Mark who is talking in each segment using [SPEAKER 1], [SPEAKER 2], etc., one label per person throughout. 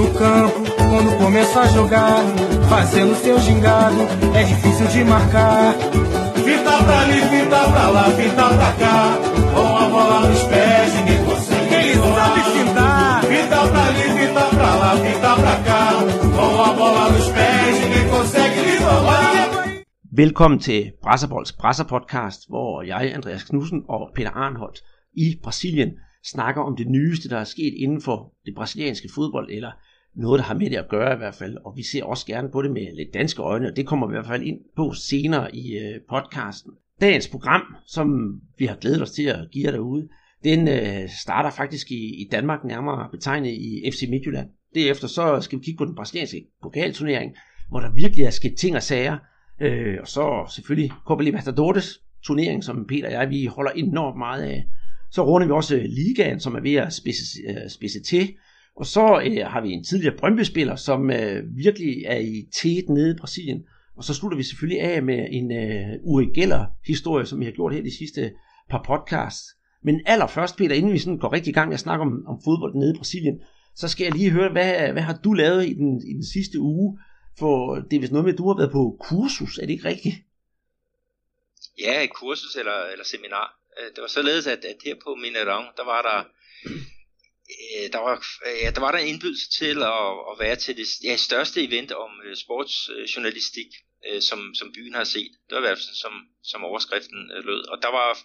[SPEAKER 1] no campo, quando começa a jogar, fazendo seu gingado, é difícil de marcar. Fita pra ali, fita pra lá, fita pra cá, com a bola nos pés, ninguém consegue. Ele sabe fintar. Fita pra ali, fita pra lá, fita pra cá, com a bola nos pés, ninguém consegue lhe roubar.
[SPEAKER 2] Velkommen til Brasserbolds Brasser-podcast, hvor jeg, Andreas Knudsen og Peter Arnholdt i Brasilien snakker om det nyeste, der er sket inden for det brasilianske fodbold, eller noget, der har med det at gøre i hvert fald. Og vi ser også gerne på det med lidt danske øjne, og det kommer vi i hvert fald ind på senere i øh, podcasten. Dagens program, som vi har glædet os til at give jer derude, den øh, starter faktisk i, i Danmark, nærmere betegnet i FC Midtjylland. Derefter så skal vi kigge på den brasilianske pokalturnering, hvor der virkelig er sket ting og sager, Øh, og så selvfølgelig Copa Libertadores turnering, som Peter og jeg vi holder enormt meget af. Så runder vi også ligaen, som er ved at spidse, øh, spidse til. Og så øh, har vi en tidligere Brøndby-spiller, som øh, virkelig er i tæt nede i Brasilien. Og så slutter vi selvfølgelig af med en øh, Uri Geller-historie, som vi har gjort her de sidste par podcasts. Men allerførst, Peter, inden vi sådan går rigtig i gang med at snakke om, om fodbold nede i Brasilien, så skal jeg lige høre, hvad, hvad har du lavet i den, i den sidste uge? For det er vist noget med, at du har været på kursus, er det ikke rigtigt?
[SPEAKER 3] Ja, et kursus eller, eller seminar. Øh, det var således, at, at her på Minerang, der var der øh, der var, øh, ja, der var der en indbydelse til at, at være til det ja, største event om uh, sportsjournalistik, uh, som, som byen har set. Det var i hvert fald som, som overskriften uh, lød. Og der var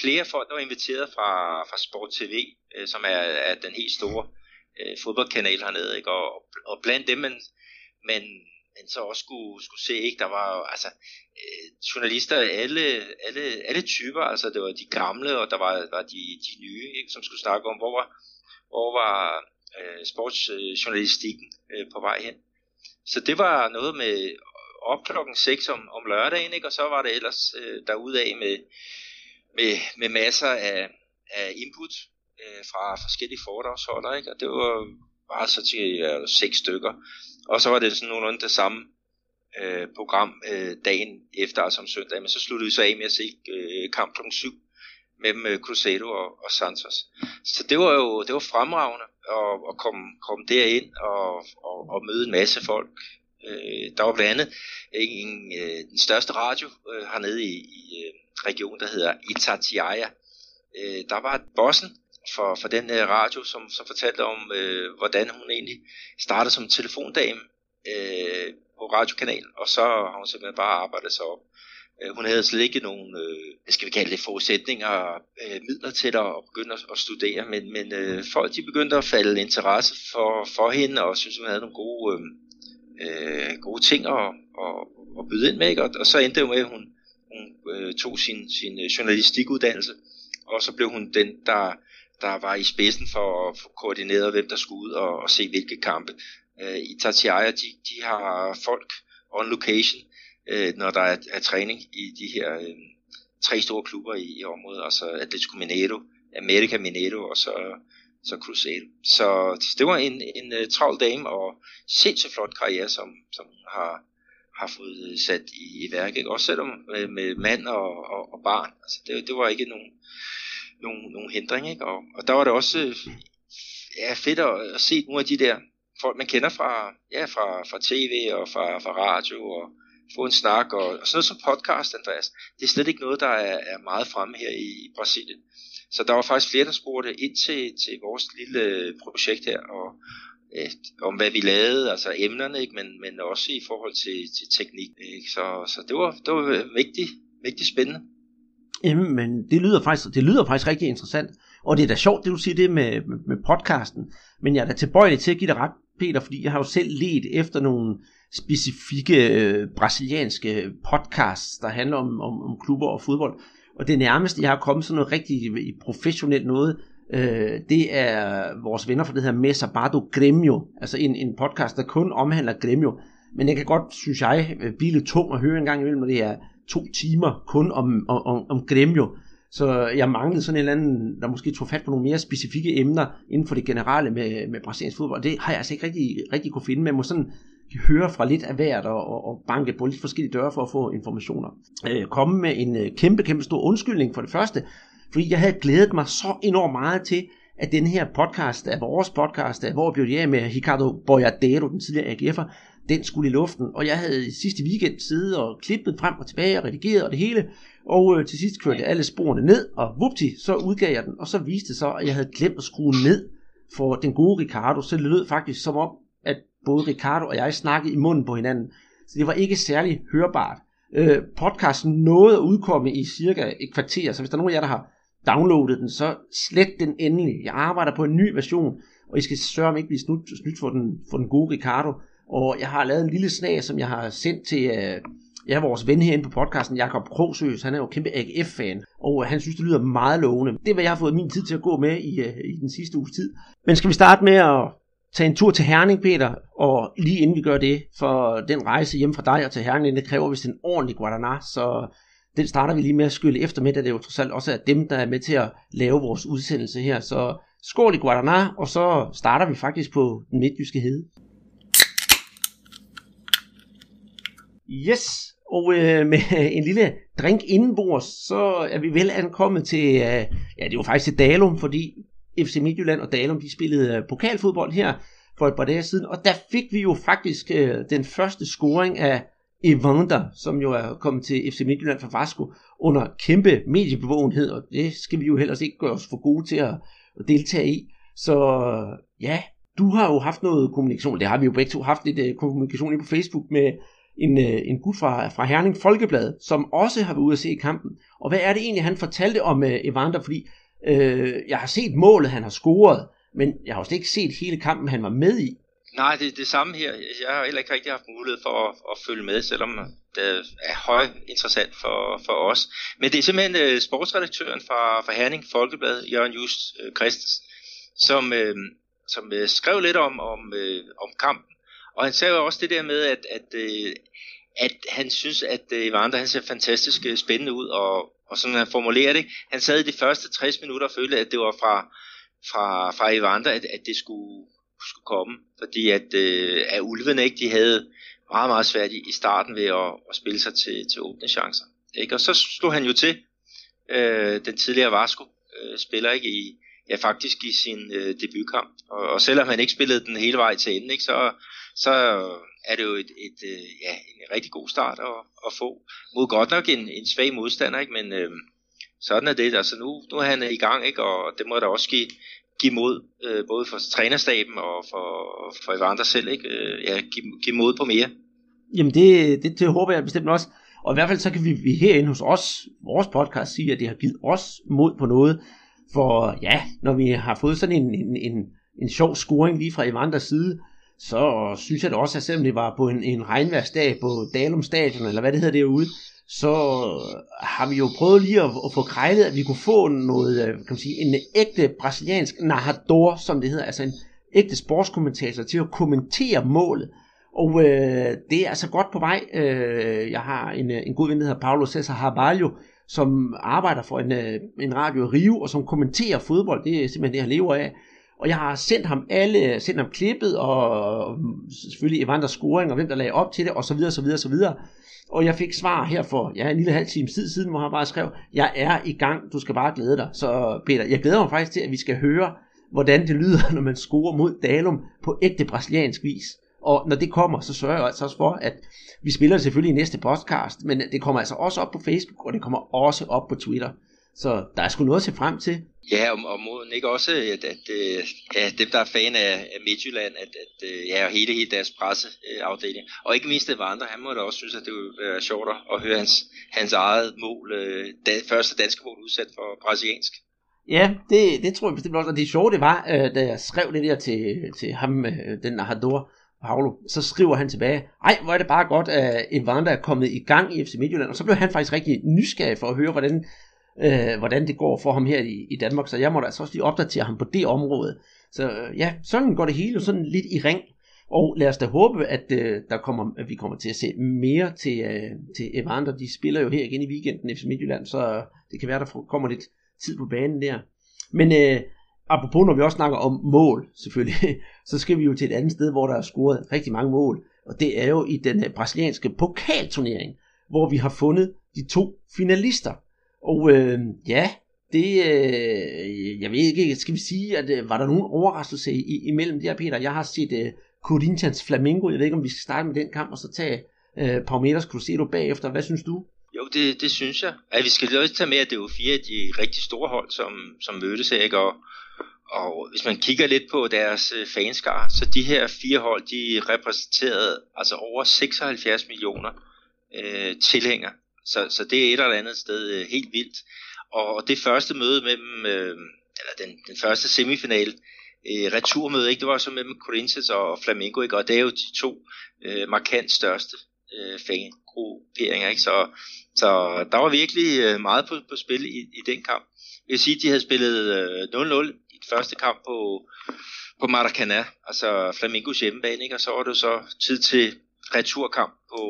[SPEAKER 3] flere folk, der var inviteret fra, fra Sport TV, uh, som er, er den helt store uh, fodboldkanal hernede. Ikke? Og, og blandt dem, man, men, man så også skulle, skulle se, ikke? Der var altså øh, journalister af alle, alle, alle typer, altså det var de gamle, og der var, var de, de nye, ikke? som skulle snakke om, hvor var, hvor var øh, sportsjournalistikken øh, på vej hen. Så det var noget med op klokken 6 om, om lørdagen, ikke? og så var det ellers øh, derudaf med, med, med masser af, af input øh, fra forskellige foredragsholdere, ikke? og det var bare så til øh, seks stykker. Og så var det sådan nogenlunde det samme øh, program øh, dagen efter, altså om søndag, men så sluttede vi så af med at se øh, kamp kl. 7 mellem øh, Cruzeiro og, og Santos. Så det var jo det var fremragende at, at komme, komme derind og, og, og møde en masse folk. Øh, der var blandt andet en, øh, den største radio øh, hernede i, i øh, regionen, der hedder Itatiaia. Øh, der var bossen for, for den øh, radio, som, som fortalte om, øh, hvordan hun egentlig startede som telefondame øh, på radiokanalen, og så har hun simpelthen bare arbejdet sig op. Øh, hun havde slet ikke nogen, øh, skal vi kalde det, forudsætninger, og midler til at, begynde at, studere, men, men øh, folk de begyndte at falde interesse for, for hende, og synes hun havde nogle gode, øhm, øh, gode ting at, at, at byde ind med, ikke? Og, og så endte det med, at hun, hun øh, tog sin, sin journalistikuddannelse, og så blev hun den, der der var i spidsen for at koordinere, hvem der skulle ud og, og se hvilke kampe. Øh, I Tatiaia, de, de har folk on location, øh, når der er, er træning i de her øh, tre store klubber i, i området, altså Atletico Mineiro, America Mineiro og så, så Cruzeiro. Så det var en, en uh, travl dame og sindssygt flot karriere, som, som har, har fået øh, sat i, i værk. Ikke? Også selvom med, med mand og, og, og barn. Altså, det, det var ikke nogen, nogen, nogen hindring. ikke? Og, og der var det også ja, fedt at, at se nogle af de der folk, man kender fra, ja, fra, fra tv og fra, fra radio, og få en snak, og, og sådan noget som podcast, Andreas, det er slet ikke noget, der er, er meget fremme her i Brasilien. Så der var faktisk flere, der spurgte ind til, til vores lille øh, projekt her, og øh, om hvad vi lavede, altså emnerne, ikke? Men, men også i forhold til, til teknik. Ikke? Så, så det var, det var vigtigt, vigtigt spændende.
[SPEAKER 2] Jamen, men det lyder, faktisk, det lyder faktisk rigtig interessant. Og det er da sjovt, det du siger det med, med, med podcasten. Men jeg er da tilbøjelig til at give dig ret, Peter, fordi jeg har jo selv let efter nogle specifikke øh, brasilianske podcasts, der handler om, om, om klubber og fodbold. Og det nærmeste, jeg har kommet sådan noget rigtig professionelt noget, øh, det er vores venner fra det her Mesa Bardo Gremio, altså en, en podcast, der kun omhandler Gremio. Men jeg kan godt, synes jeg, øh, blive lidt tung at høre en gang imellem, når det er to timer kun om, om, om Gremio. Så jeg manglede sådan en eller anden, der måske tog fat på nogle mere specifikke emner inden for det generelle med, med brasiliansk fodbold. Det har jeg altså ikke rigtig, rigtig kunne finde. men må sådan høre fra lidt af hvert og, og, og banke på lidt forskellige døre for at få informationer. Øh, komme med en øh, kæmpe, kæmpe stor undskyldning for det første, fordi jeg havde glædet mig så enormt meget til, at den her podcast, af vores podcast, af hvor blev det af med Ricardo Boyadero, den tidligere AGF'er, den skulle i luften, og jeg havde sidste weekend siddet og klippet frem og tilbage og redigeret og det hele, og øh, til sidst kørte jeg alle sporene ned, og vupti, så udgav jeg den, og så viste det sig, at jeg havde glemt at skrue ned for den gode Ricardo, så det lød faktisk som om, at både Ricardo og jeg snakkede i munden på hinanden. Så det var ikke særlig hørbart. Øh, podcasten nåede at udkomme i cirka et kvarter, så hvis der er nogen af jer, der har downloadet den, så slet den endelig. Jeg arbejder på en ny version, og I skal sørge om ikke blive snydt, snydt for, den, for den gode Ricardo. Og jeg har lavet en lille snag, som jeg har sendt til øh, ja, vores ven herinde på podcasten, Jakob Krogsøs. Han er jo kæmpe AGF-fan, og han synes, det lyder meget lovende. Det er, hvad jeg har fået min tid til at gå med i, øh, i den sidste uges tid. Men skal vi starte med at tage en tur til Herning, Peter, og lige inden vi gør det, for den rejse hjem fra dig og til Herning, det kræver vist en ordentlig Guadana, så den starter vi lige med at skylle efter med, da det jo trods alt også er dem, der er med til at lave vores udsendelse her. Så skål i Guadana, og så starter vi faktisk på den midtjyske hede. Yes, og øh, med en lille drink indenbords, så er vi vel ankommet til, øh, ja det er jo faktisk til Dalum, fordi FC Midtjylland og Dalum, de spillede øh, pokalfodbold her for et par dage siden, og der fik vi jo faktisk øh, den første scoring af Evander, som jo er kommet til FC Midtjylland fra Vasco under kæmpe mediebevågenhed, og det skal vi jo heller ikke gøre os for gode til at, at deltage i. Så øh, ja, du har jo haft noget kommunikation, det har vi jo begge to haft lidt uh, kommunikation på Facebook med en, uh, en gut fra, fra Herning Folkeblad, som også har været ude at se kampen. Og hvad er det egentlig, han fortalte om uh, Evander? Fordi Øh, jeg har set målet, han har scoret, men jeg har også ikke set hele kampen, han var med i.
[SPEAKER 3] Nej, det er det samme her. Jeg har heller ikke rigtig haft mulighed for at, at følge med, selvom det er høj interessant for, for os. Men det er simpelthen uh, sportsredaktøren fra, fra Herning Folkeblad, Jørgen Just uh, Christensen, som, uh, som uh, skrev lidt om, om, uh, om kampen. Og han sagde jo også det der med, at, at, uh, at han synes, at uh, Evander han ser fantastisk uh, spændende ud, og, og sådan han formulerer det. Han sad i de første 60 minutter og følte, at det var fra, fra, fra Evander, at, at det skulle skulle komme, fordi at, øh, at ulvene ikke, de havde meget, meget svært i, i starten ved at, at spille sig til, til åbne chancer. Ikke? Og så stod han jo til, øh, den tidligere Vasco øh, spiller ikke i, ja faktisk i sin øh, debutkamp, og, og selvom han ikke spillede den hele vej til enden, ikke, så, så øh, er det jo et, et, øh, ja, en rigtig god start at, at få, mod godt nok en, en svag modstander, ikke? men øh, sådan er det, altså nu, nu er han i gang, ikke? og det må der også give, give mod, øh, både for trænerstaben og for, for Evander selv, ikke? Øh, ja, give, give mod på mere.
[SPEAKER 2] Jamen det, det, det håber jeg bestemt også. Og i hvert fald så kan vi, vi herinde hos os, vores podcast, sige, at det har givet os mod på noget. For ja, når vi har fået sådan en, en, en, en sjov scoring lige fra Evanders side, så synes jeg da også, at selvom det var på en, en regnværsdag på Dalum Stadion, eller hvad det hedder derude, så har vi jo prøvet lige at, at få krejlet, at vi kunne få noget, øh, kan man sige, en ægte brasiliansk narrador, som det hedder, altså en ægte sportskommentator til at kommentere målet. Og øh, det er altså godt på vej. Øh, jeg har en, øh, en god ven, der hedder Paulo Cesar Harbalho, som arbejder for en, øh, en radio i Rio, og som kommenterer fodbold. Det er simpelthen det, han lever af. Og jeg har sendt ham alle, sendt ham klippet, og selvfølgelig Evanders scoring, og hvem der lagde op til det, og så videre, så videre, så videre. Og jeg fik svar her for ja, en lille halv time tid siden, hvor han bare skrev, jeg er i gang, du skal bare glæde dig. Så Peter, jeg glæder mig faktisk til, at vi skal høre, hvordan det lyder, når man scorer mod Dalum på ægte brasiliansk vis. Og når det kommer, så sørger jeg altså også for, at vi spiller det selvfølgelig i næste podcast, men det kommer altså også op på Facebook, og det kommer også op på Twitter. Så der er sgu noget at se frem til.
[SPEAKER 3] Ja, og, og må ikke også, at, at øh, ja, dem, der er fan af, af Midtjylland, at, at øh, ja, og hele, hele deres presseafdeling, og ikke mindst det var andre, han må da også synes, at det ville være sjovt at høre hans, hans eget mål, øh, da, første danske mål udsat for brasiliansk.
[SPEAKER 2] Ja, det, det tror jeg bestemt også, og det sjove det var, da jeg skrev det der til, til ham, den Nahador, Paolo, så skriver han tilbage, ej, hvor er det bare godt, at Evander er kommet i gang i FC Midtjylland, og så blev han faktisk rigtig nysgerrig for at høre, hvordan øh, hvordan det går for ham her i, i Danmark, så jeg må da altså også lige opdatere ham på det område. Så øh, ja, sådan går det hele sådan lidt i ring, og lad os da håbe, at, øh, der kommer, at vi kommer til at se mere til, øh, til Evander. De spiller jo her igen i weekenden FC Midtjylland, så det kan være, der kommer lidt tid på banen der. Men øh, apropos, når vi også snakker om mål, selvfølgelig, så skal vi jo til et andet sted, hvor der er scoret rigtig mange mål. Og det er jo i den øh, brasilianske pokalturnering, hvor vi har fundet de to finalister. Og øh, ja, det, øh, jeg ved ikke, skal vi sige, at øh, var der nogen overraskelse i, imellem det her, Peter? Jeg har set øh, Corinthians Flamingo, jeg ved ikke, om vi skal starte med den kamp, og så tage øh, Palmeiras Cruzeiro bagefter. Hvad synes du?
[SPEAKER 3] Jo, det, det synes jeg. At vi skal også tage med, at det var fire af de rigtig store hold, som, som mødtes her, ikke? Og, og hvis man kigger lidt på deres øh, fanskar, så de her fire hold, de repræsenterede altså over 76 millioner øh, tilhængere. Så, så det er et eller andet sted øh, helt vildt. Og det første møde mellem, øh, eller den, den første semifinal, øh, returmøde, ikke? det var så mellem Corinthians og Flamengo, ikke? og det er jo de to øh, markant største øh, fangrupperinger. Ikke? Så, så der var virkelig øh, meget på, på spil i, i den kamp. Jeg vil sige, at de havde spillet øh, 0-0 i den første kamp på, på Maracanã, altså Flamingos hjemmebane, ikke? og så var det så tid til returkamp på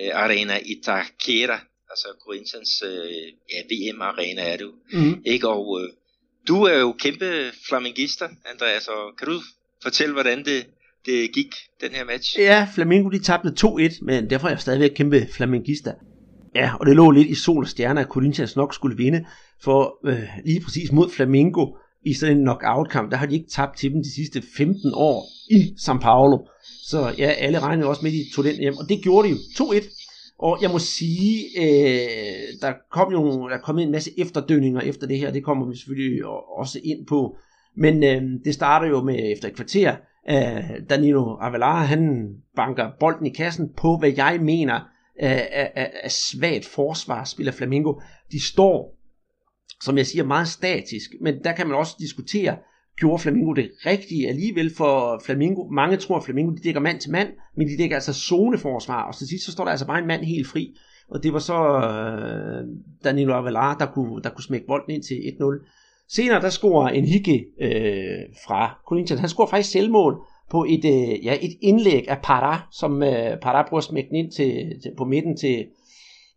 [SPEAKER 3] øh, Arena Itaquera, altså Corinthians øh, ja, VM-arena er det jo. Mm. Ikke? Og øh, du er jo kæmpe flamingister, Andreas, og kan du fortælle, hvordan det, det gik, den her match?
[SPEAKER 2] Ja, Flamingo de tabte 2-1, men derfor er jeg stadigvæk kæmpe flamingista. Ja, og det lå lidt i sol og stjerner, at Corinthians nok skulle vinde, for øh, lige præcis mod Flamingo i sådan en knockout-kamp, der har de ikke tabt til dem de sidste 15 år i São Paulo. Så ja, alle regnede også med, at de tog den hjem, og det gjorde de jo. 2-1. Og jeg må sige, øh, der kom jo der kom en masse efterdønninger efter det her, det kommer vi selvfølgelig også ind på. Men øh, det starter jo med efter et kvarter, øh, Danilo Avelar, han banker bolden i kassen på, hvad jeg mener øh, er af, af svagt forsvar, spiller Flamingo. De står, som jeg siger, meget statisk, men der kan man også diskutere, gjorde Flamingo det rigtige alligevel for Flamingo. Mange tror, at Flamingo de dækker mand til mand, men de dækker altså zoneforsvar, og til sidst så står der altså bare en mand helt fri. Og det var så øh, Danilo Avelar, der kunne, der kunne smække bolden ind til 1-0. Senere der scorer en øh, fra Corinthians. Han scorer faktisk selvmål på et, øh, ja, et indlæg af Parra, som øh, Parra prøver at smække den ind til, til, på midten til,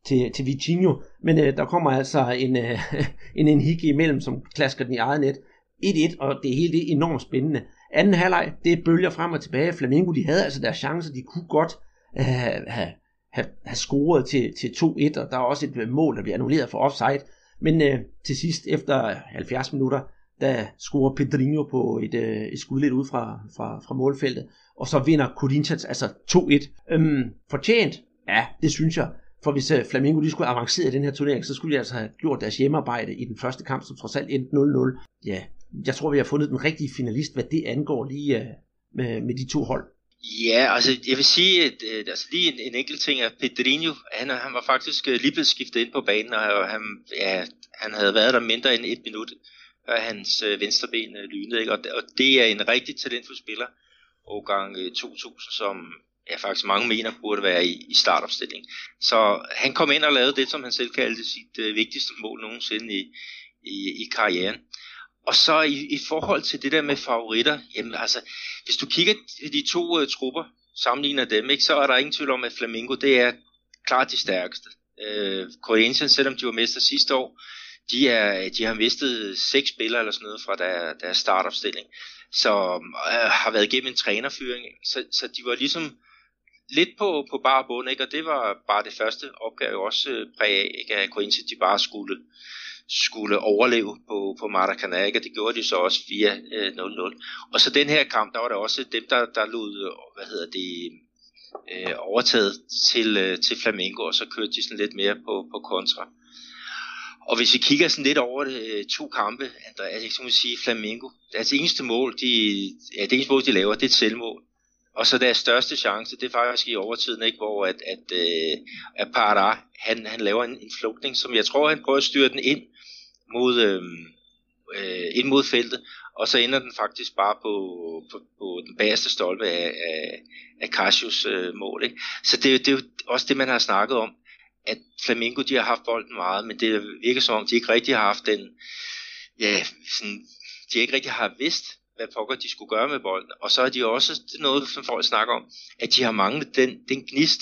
[SPEAKER 2] til, til Vitinho. Men øh, der kommer altså en, øh, en, en imellem, som klasker den i eget net. 1-1, og det hele det er enormt spændende. Anden halvleg, det bølger frem og tilbage. Flamengo, de havde altså deres chancer, de kunne godt øh, have, have, have scoret til, til 2-1, og der er også et øh, mål, der bliver annulleret for offside. Men øh, til sidst, efter 70 minutter, der scorer Pedrinho på et, øh, et skud lidt ud fra, fra, fra målfeltet, og så vinder Corinthians altså 2-1. Øhm, fortjent? Ja, det synes jeg. For hvis øh, Flamengo de skulle avancere i den her turnering, så skulle de altså have gjort deres hjemmearbejde i den første kamp, som trods alt endte 0-0. Ja, jeg tror, vi har fundet den rigtige finalist, hvad det angår lige øh, med, med de to hold.
[SPEAKER 3] Ja, altså jeg vil sige, at øh, altså, lige en, en enkelt ting er Pedrinho, han, han var faktisk øh, lige blevet skiftet ind på banen, og han, ja, han havde været der mindre end et minut, og hans venstre ben uh, lynede, ikke? Og, og det er en rigtig talentfuld spiller, årgang gang 2000, som ja, faktisk mange mener burde være i, i startopstilling. Så han kom ind og lavede det, som han selv kaldte sit uh, vigtigste mål nogensinde i, i, i karrieren. Og så i, i forhold til det der med favoritter, jamen altså, hvis du kigger de to uh, trupper, sammenligner dem, ikke, så er der ingen tvivl om, at Flamingo, det er klart de stærkeste. Uh, Corinthians, selvom de var mester sidste år, de, er, de har mistet seks spillere eller sådan noget fra der, deres startopstilling, så uh, har været igennem en trænerfyring, så, så de var ligesom lidt på, på bare bund, ikke? og det var bare det første opgave også øh, præg af, ikke? at Corinthians de bare skulle skulle overleve på, på Maracanã, og det gjorde de så også via øh, 0-0. Og så den her kamp, der var der også dem, der, der lod, øh, hvad hedder det, øh, overtaget til, øh, til Flamengo, og så kørte de sådan lidt mere på, på kontra. Og hvis vi kigger sådan lidt over det, to kampe, altså, så må sige Flamengo, deres eneste mål, de, ja, det eneste mål, de laver, det er et selvmål. Og så deres største chance, det er faktisk i overtiden, ikke, hvor at, at, øh, at Parra, han, han laver en, en flugtning, som jeg tror, han prøver at styre den ind, mod, øh, øh, ind mod feltet, og så ender den faktisk bare på, på, på den bagerste stolpe af, af, af Cassius øh, mål. Ikke? Så det, det er jo også det, man har snakket om, at Flamingo de har haft bolden meget, men det virker som om, de ikke rigtig har haft den, ja, sådan, de ikke rigtig har vidst, hvad pokker de skulle gøre med bolden. Og så er de også, noget, som folk snakker om, at de har manglet den, den gnist,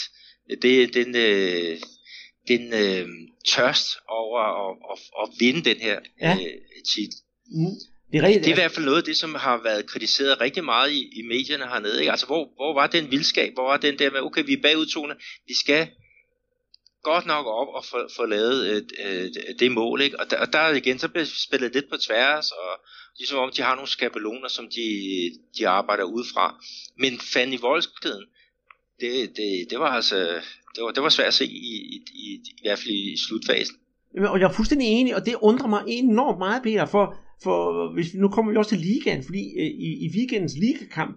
[SPEAKER 3] det, den, øh, den øh, tørst over at, at, at vinde den her ja. øh, titel. Mm. Det er, rigtigt, det er i hvert fald noget af det, som har været kritiseret rigtig meget i, i medierne hernede. Ikke? Altså, hvor, hvor var den vildskab? Hvor var den der med, okay, vi er bagudtone, vi skal godt nok op og få, få lavet et, et, et, det mål, ikke? Og der, og der igen, så bliver spillet lidt på tværs, og ligesom om de har nogle skabeloner, som de, de arbejder ud fra. Men Fanny Voldskeden, det, det, det var altså, det var, det var svært at se i, i, i, i hvert fald i slutfasen.
[SPEAKER 2] Og jeg er fuldstændig enig, og det undrer mig enormt meget, Peter, for, for hvis, nu kommer vi også til ligaen, fordi øh, i, i weekendens ligakamp,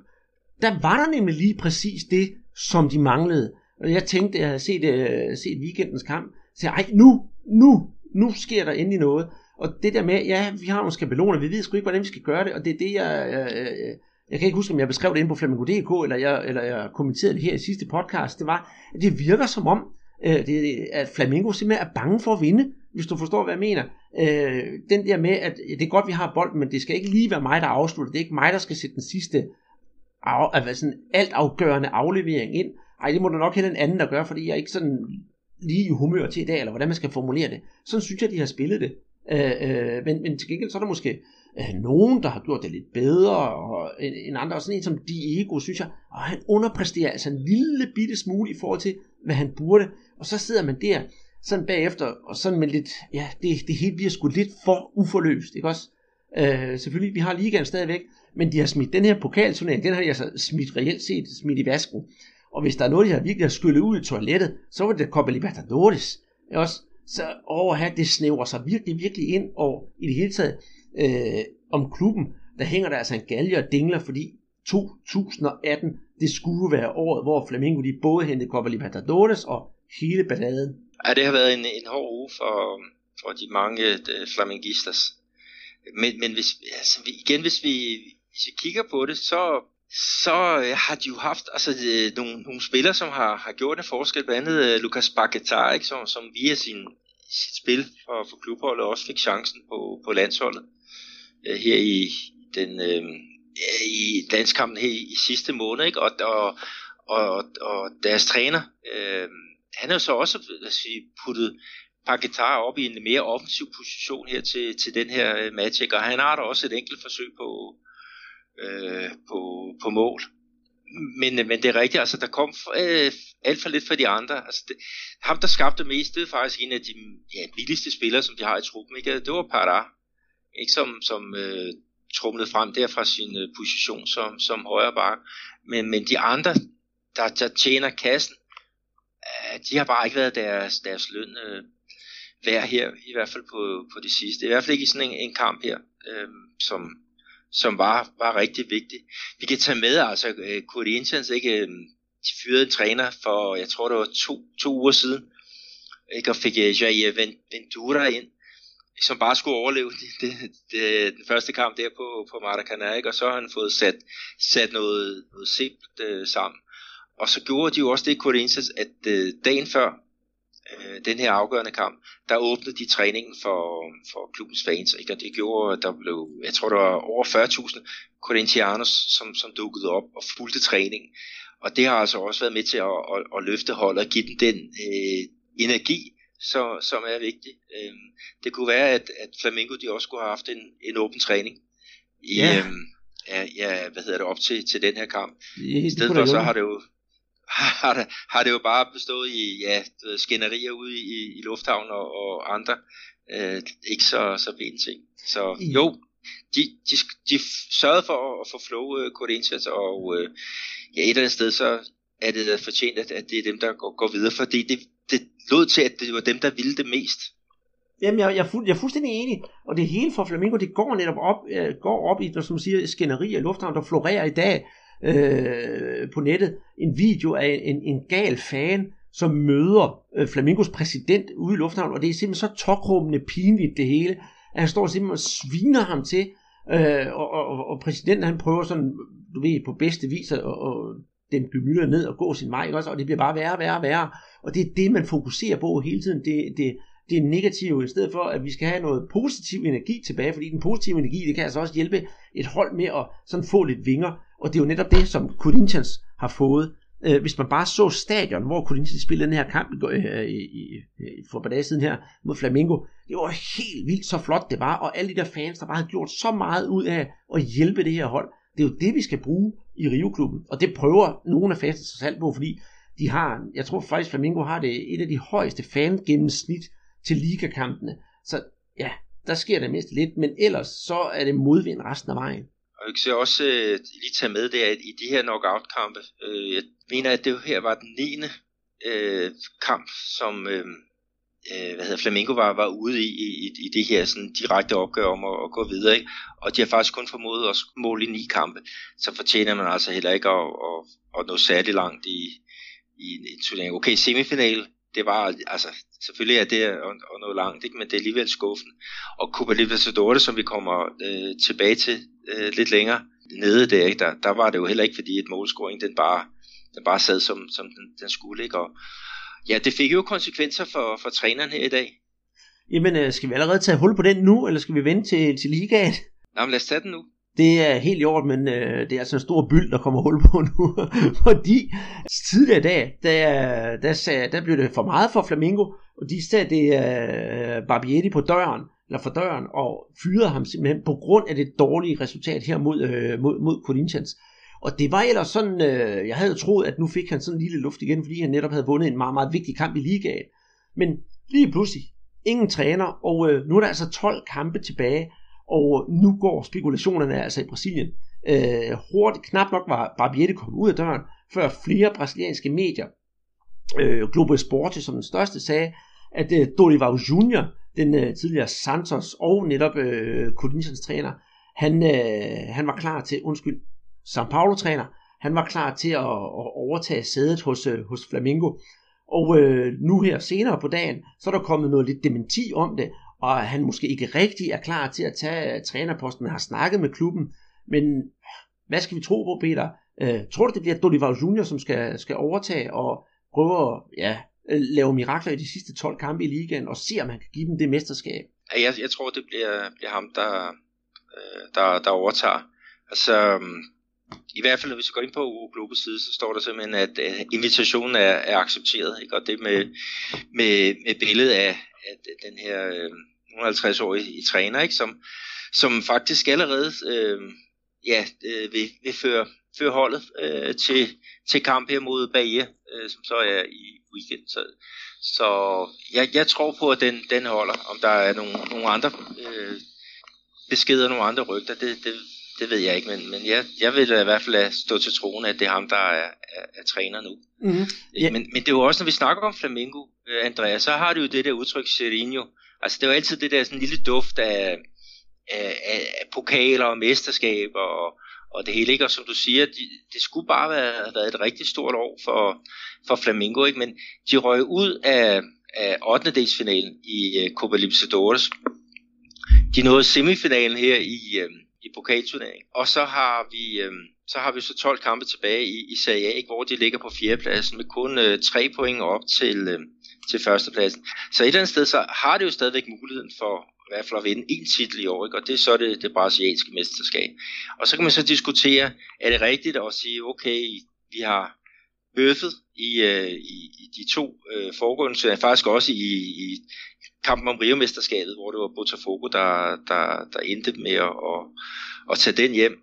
[SPEAKER 2] der var der nemlig lige præcis det, som de manglede. Og jeg tænkte, jeg havde set, øh, set weekendens kamp, så jeg, nu, nu, nu sker der endelig noget. Og det der med, ja, vi har nogle skabeloner, vi ved sgu ikke, hvordan vi skal gøre det, og det er det, jeg, jeg, jeg, jeg kan ikke huske, om jeg beskrev det inde på Flamingo.dk, eller jeg, eller jeg kommenterede det her i sidste podcast, det var, at det virker som om, øh, det, at Flamingo simpelthen er bange for at vinde, hvis du forstår, hvad jeg mener. Øh, den der med, at det er godt, vi har bolden, men det skal ikke lige være mig, der afslutter. Det er ikke mig, der skal sætte den sidste af, altså sådan alt afgørende aflevering ind. Ej, det må du nok have en anden, der gør, fordi jeg er ikke sådan lige i humør til i dag, eller hvordan man skal formulere det. Sådan synes jeg, de har spillet det. Øh, øh, men, men til gengæld så er der måske øh, nogen, der har gjort det lidt bedre og, end andre. Og sådan en som Diego, synes jeg, og han underpresterer altså en lille bitte smule i forhold til, hvad han burde. Og så sidder man der sådan bagefter, og sådan med lidt, ja, det, det hele bliver sgu lidt for uforløst, ikke også? Øh, selvfølgelig, vi har ligaen stadigvæk, men de har smidt den her pokalturnering, den har de altså smidt reelt set smidt i vasken. Og hvis der er noget, de har virkelig har skyllet ud i toilettet, så var det Copa Libertadores. Ikke også? Så over det snæver sig virkelig, virkelig ind, og i det hele taget øh, om klubben, der hænger der altså en galge og dingler, fordi 2018, det skulle være året, hvor Flamengo de både hentede Copa Libertadores og hele balladen.
[SPEAKER 3] Ja, det har været en, en hård uge for, for de mange øh, de flamengistas. Men, men hvis, altså, igen, hvis vi, hvis vi kigger på det, så, så øh, har de jo haft altså, øh, nogle, nogle spillere, som har, har gjort en forskel. Blandt andet øh, Lucas Paquetá, ikke, som, som via sin, sit spil for, for klubholdet også fik chancen på, på landsholdet her i den øh, i landskampen her i, i sidste måned, ikke? Og, og, og, og deres træner, øh, han har jo så også lad sige, puttet Paketar op i en mere offensiv position her til, til den her match, ikke? og han har da også et enkelt forsøg på, øh, på, på mål. Men, øh, men det er rigtigt, altså der kom øh, alt for lidt fra de andre. Altså det, ham, der skabte mest, det er faktisk en af de ja, billigste spillere, som de har i truppen. Ikke? Det var Parra, ikke som, som øh, trumlede frem der fra sin øh, position som, som højre bak. Men, men de andre, der, der tjener kassen, øh, de har bare ikke været deres, deres løn øh, værd her, i hvert fald på, på det sidste. I hvert fald ikke i sådan en, en kamp her, øh, som, som var, var rigtig vigtig. Vi kan tage med, altså øh, Kurt Corinthians, ikke, øh, de fyrede en træner for, jeg tror det var to, to uger siden, ikke, og fik øh, Jair Ventura ind, som bare skulle overleve det, det, det, den første kamp der på, på Maracanã, ikke? og så har han fået sat, sat noget, noget simpelt øh, sammen. Og så gjorde de jo også det Corinthians, at øh, dagen før øh, den her afgørende kamp, der åbnede de træningen for, for klubbens fans, ikke? og det gjorde, der blev, jeg tror der var over 40.000 Corinthianos, som, som dukkede op og fulgte træningen. Og det har altså også været med til at, at, at løfte holdet og give dem den øh, energi, så, som er vigtig. Øhm, det kunne være, at, at Flamingo de også skulle have haft en, en åben træning i, ja. Øhm, ja, ja, hvad hedder det, op til, til den her kamp. I stedet for, så har det jo har det, har det jo bare bestået i ja, skænderier ude i, i lufthavnen og, og andre øh, ikke så, så pæne ting. Så jo, de, de, de sørgede for at, få flow uh, Corinthians, og uh, ja, et eller andet sted, så er det fortjent, at, at det er dem, der går, går videre, fordi det, det lod til, at det var dem, der ville det mest.
[SPEAKER 2] Jamen, jeg, jeg, er fuld, jeg er fuldstændig enig, og det hele for Flamingo, det går netop op, øh, går op i, som man siger, skænderi i lufthavn, der florerer i dag øh, på nettet en video af en, en gal fan, som møder øh, Flamingos præsident ude i lufthavnen, og det er simpelthen så tokrummende pinligt det hele, at han står simpelthen og sviner ham til, øh, og, og, og præsidenten han prøver sådan, du ved, på bedste vis at, og den gemyrer ned og gå sin vej, ikke også? og det bliver bare værre og værre og værre. Og det er det, man fokuserer på hele tiden. Det, det, det er negative, i stedet for, at vi skal have noget positiv energi tilbage, fordi den positive energi, det kan altså også hjælpe et hold med at sådan få lidt vinger, og det er jo netop det, som Corinthians har fået. Øh, hvis man bare så stadion, hvor Corinthians spillede den her kamp øh, i, i, for et par dage siden her mod Flamengo, det var helt vildt så flot det var, og alle de der fans, der bare havde gjort så meget ud af at hjælpe det her hold, det er jo det, vi skal bruge i Rio-klubben, og det prøver nogle af fansene sig selv på, fordi De har, jeg tror faktisk, Flamengo har det et af de højeste fan gennemsnit til ligakampene. Så ja, der sker det mest lidt, men ellers så er det modvind resten af vejen.
[SPEAKER 3] Og jeg kan også øh, lige tage med det, at i de her knockout-kampe, øh, jeg mener, at det her var den 9. Øh, kamp, som øh, øh, hvad hedder, Flamengo var, var ude i, i, i det her sådan, direkte opgør om at, at gå videre. Ikke? Og de har faktisk kun formået at måle i ni kampe. Så fortjener man altså heller ikke at, at, at nå særlig langt i, i en turnering. Okay, semifinal, det var, altså, selvfølgelig er det at, at nå langt, ikke? men det er alligevel skuffen. Og Copa Libertadores, som vi kommer øh, tilbage til øh, lidt længere nede der, ikke? Der, der var det jo heller ikke, fordi et målscoring, den bare, den bare sad som, som den, den skulle. Ikke? Og, ja, det fik jo konsekvenser for, for træneren her i dag.
[SPEAKER 2] Jamen, øh, skal vi allerede tage hul på den nu, eller skal vi vente til, til ligaen?
[SPEAKER 3] Nej, men lad os tage den nu.
[SPEAKER 2] Det er helt i orden, men øh, det er altså en stor byld, der kommer hul på nu. Fordi tidligere i dag, der, der, sagde, der blev det for meget for Flamingo, og de sagde det øh, Barbietti på døren, eller for døren, og fyrede ham simpelthen på grund af det dårlige resultat her mod, øh, mod, mod Corinthians. Og det var ellers sådan, øh, jeg havde troet, at nu fik han sådan en lille luft igen, fordi han netop havde vundet en meget, meget vigtig kamp i ligaen. Men lige pludselig, ingen træner, og øh, nu er der altså 12 kampe tilbage, og nu går spekulationerne altså i Brasilien. Øh, hurtigt, knap nok var Barbiette kommet ud af døren, før flere brasilianske medier, øh, Globo Esporte som den største, sagde, at øh, Dorival Junior, den øh, tidligere Santos og netop øh, Corinthians træner, han, øh, han var klar til, undskyld, São Paulo-træner, han var klar til at, at overtage sædet hos, øh, hos Flamingo. Og øh, nu her senere på dagen, så er der kommet noget lidt dementi om det, og han måske ikke rigtig er klar til at tage øh, trænerposten, men har snakket med klubben. Men hvad skal vi tro på, Peter? Øh, tror du, det bliver Dorival Junior, som skal, skal overtage og prøve at ja, øh, lave mirakler i de sidste 12 kampe i ligaen, og se, om han kan give dem det mesterskab?
[SPEAKER 3] Jeg, jeg tror, det bliver, bliver ham, der, øh, der, der overtager. Altså, øhm, i hvert fald, hvis vi går ind på Globus side, så står der simpelthen, at invitationen er, er accepteret. Ikke? Og det med, med, med billedet af, at den her øh, 50-årige træner, ikke? Som, som faktisk allerede øh, ja, øh, vil, vil føre, føre holdet øh, til, til kamp her mod Bage, øh, som så er i weekend. Så, så jeg, jeg tror på, at den, den holder. Om der er nogle, nogle andre øh, beskeder, nogle andre rygter, det, det det ved jeg ikke, men, men jeg, jeg vil i hvert fald stå til troen, at det er ham, der er, er, er træner nu. Mm-hmm. Yeah. Men, men det er jo også, når vi snakker om Flamingo, øh, Andreas, så har du jo det der udtryk Serino. Altså det er jo altid det der sådan lille duft af, af, af pokaler og mesterskaber og, og det hele, ikke? Og som du siger, det, det skulle bare være, have været et rigtig stort år for, for Flamingo, ikke? Men de røg ud af, af 8. delsfinalen i uh, Copa Libertadores. De nåede semifinalen her i, uh, i pokalturneringen. Og så har vi øh, så har vi så 12 kampe tilbage i, i Serie A, hvor de ligger på fjerdepladsen med kun øh, 3 point op til, øh, til førstepladsen. Så et eller andet sted, så har det jo stadigvæk muligheden for i hvert fald at vinde en titel i år, ikke? og det er så det, det brasilianske mesterskab. Og så kan man så diskutere, er det rigtigt at sige, okay, vi har bøffet i, øh, i, i de to øh, foregående, faktisk også i, i kampen om Rio-mesterskabet, hvor det var Botafogo, der, der, der endte med at, at, at tage den hjem.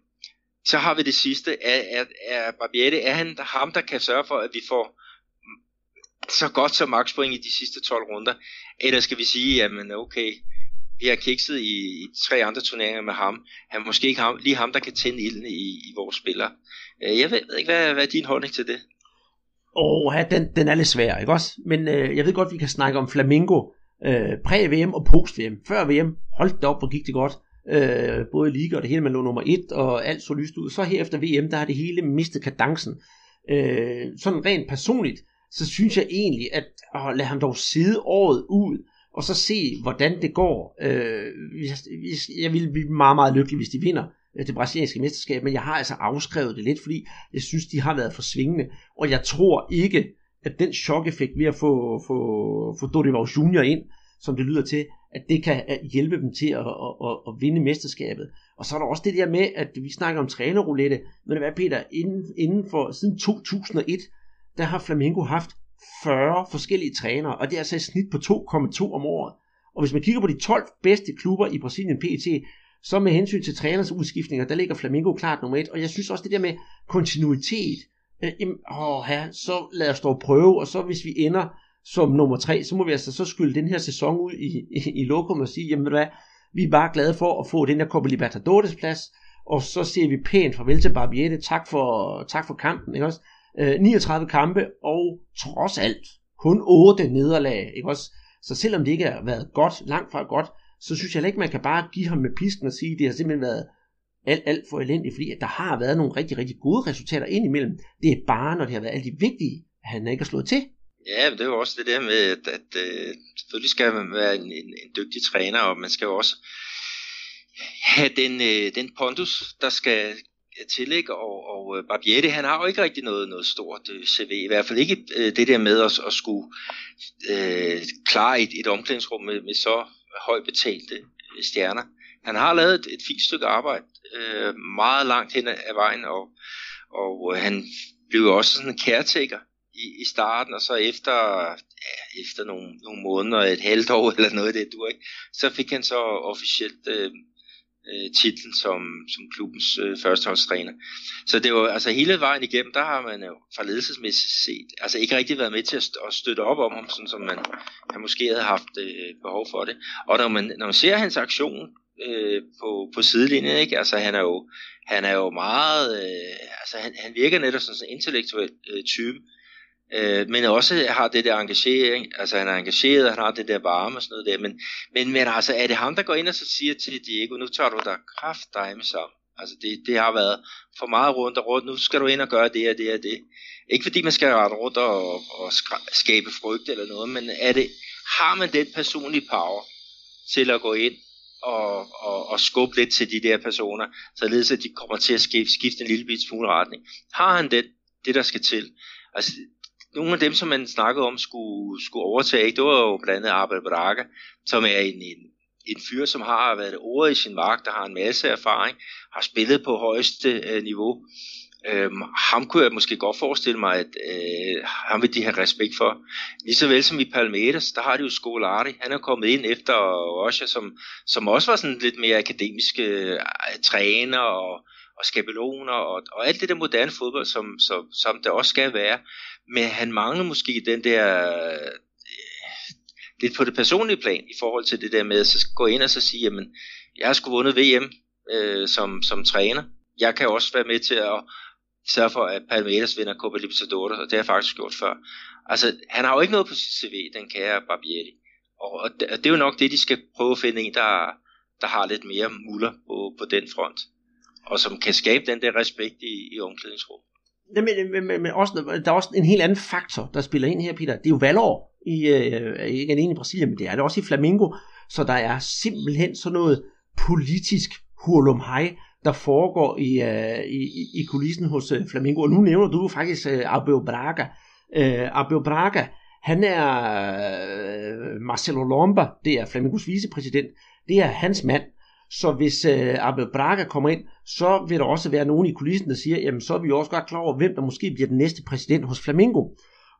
[SPEAKER 3] Så har vi det sidste. Er, er, er Barbieri, er han der, ham, der kan sørge for, at vi får så godt som makspoint i de sidste 12 runder? Eller skal vi sige, jamen okay, vi har kikset i, i tre andre turneringer med ham. Han er måske ikke ham, lige ham, der kan tænde ilden i, i vores spillere. Øh, jeg ved, ved ikke, hvad, hvad er din holdning til det?
[SPEAKER 2] Åh, oh, den, den er lidt svær, ikke også? Men øh, jeg ved godt, vi kan snakke om Flamingo øh, præ-VM og post-VM. Før VM, holdt det op, hvor gik det godt. Øh, både i liga og det hele, man lå nummer et, og alt så lyst ud. Så her efter VM, der har det hele mistet kadencen. Øh, sådan rent personligt, så synes jeg egentlig, at åh, lad ham dog sidde året ud, og så se, hvordan det går. Øh, jeg vil blive meget, meget lykkelig, hvis de vinder øh, det brasilianske mesterskab, men jeg har altså afskrevet det lidt, fordi jeg synes, de har været for svingende, og jeg tror ikke, at den chok-effekt ved at få, få, få Dorival Junior ind, som det lyder til, at det kan hjælpe dem til at, at, at, at vinde mesterskabet. Og så er der også det der med, at vi snakker om trænerroulette, men hvad Peter, inden, inden for siden 2001, der har Flamengo haft 40 forskellige trænere, og det er altså et snit på 2,2 om året. Og hvis man kigger på de 12 bedste klubber i Brasilien PT, så med hensyn til træners udskiftninger, der ligger Flamengo klart nummer et. Og jeg synes også det der med kontinuitet, øh, jamen, åh, ja, så lad os dog prøve, og så hvis vi ender som nummer tre, så må vi altså så skylde den her sæson ud i, i, i lokum og sige, jamen hvad, vi er bare glade for at få den her Copa Libertadores plads, og så siger vi pænt farvel til Barbiette, tak for, tak for kampen, ikke også? Øh, 39 kampe, og trods alt, kun 8 nederlag, ikke også? Så selvom det ikke har været godt, langt fra godt, så synes jeg heller ikke, man kan bare give ham med pisken og sige, det har simpelthen været alt, alt for elendigt, fordi at der har været nogle rigtig, rigtig gode resultater indimellem. Det er bare, når det har været alt de vigtige, at han ikke har slået til.
[SPEAKER 3] Ja, men det er jo også det der med, at, at uh, selvfølgelig skal man være en, en, en dygtig træner, og man skal jo også have den, øh, den pondus, der skal tillægge, og, og øh, Barbieri, han har jo ikke rigtig noget, noget stort øh, CV, i hvert fald ikke øh, det der med at, at skulle øh, klare et, et omklædningsrum med, med så højt betalte øh, stjerner. Han har lavet et, et fint stykke arbejde, øh, meget langt hen ad vejen, og, og øh, han blev også sådan en caretaker i, i starten, og så efter, ja, efter nogle, nogle måneder, et halvt år eller noget af det, du ikke, så fik han så officielt øh, øh, titlen som, som klubbens øh, førsteholdstræner. Så det var altså hele vejen igennem, der har man jo fra ledelsesmæssigt set, altså ikke rigtig været med til at, at støtte op om ham, sådan som man, han måske havde haft øh, behov for det. Og når man, når man ser hans aktion øh, på, på sidelinjen, ikke? altså han er jo, han er jo meget, øh, altså han, han virker netop som sådan en intellektuel øh, type, øh, men også har det der engagering, altså han er engageret, han har det der varme og sådan noget der, men, men, men altså er det ham, der går ind og så siger til Diego, nu tager du dig kraft dig med sammen, altså det, det har været for meget rundt og rundt, nu skal du ind og gøre det og det og det, ikke fordi man skal rette rundt og, og skabe frygt eller noget, men er det, har man den personlige power til at gå ind og, og, og skubbe lidt til de der personer, således at de kommer til at skifte, skifte en lille bit smule retning. Har han det, det der skal til? Altså, nogle af dem, som man snakkede om skulle, skulle overtage, det var jo blandt andet Abel Braga, som er en, en, en fyr, som har været ordet i sin magt, der har en masse erfaring, har spillet på højeste øh, niveau. Øhm, ham kunne jeg måske godt forestille mig, at øh, ham vil de have respekt for. Lige så vel som i Palmeiras, der har de jo Scolari. Han er kommet ind efter Rocha, som, som også var sådan lidt mere akademiske øh, træner og, og skabeloner og, og alt det der moderne fodbold, som, som, som det også skal være. Men han mangler måske den der øh, lidt på det personlige plan i forhold til det der med at så gå ind og så sige, jamen, jeg har sgu vundet VM øh, som, som træner. Jeg kan også være med til at sørge for, at Palmeiras vinder Copa Libertadores, og det har jeg faktisk gjort før. Altså, han har jo ikke noget på sit CV, den kære Barbieri. Og, og, det, og det er jo nok det, de skal prøve at finde en, der, der har lidt mere muller på, på den front. Og som kan skabe den der respekt i, i omklædningsrummet.
[SPEAKER 2] Men, men, men, men også, der er også en helt anden faktor, der spiller ind her, Peter. Det er jo valgår, i, øh, ikke alene i Brasilien, men det er det også i Flamingo. Så der er simpelthen sådan noget politisk hurlumhej, der foregår i, øh, i, i kulissen hos øh, Flamingo. Og nu nævner du faktisk øh, Abel Braga. Øh, Abel Braga, han er øh, Marcelo Lomba, det er Flamingos vicepræsident, det er hans mand. Så hvis øh, Abel Braga kommer ind, så vil der også være nogen i kulissen, der siger, jamen så er vi også godt klar over, hvem der måske bliver den næste præsident hos Flamingo.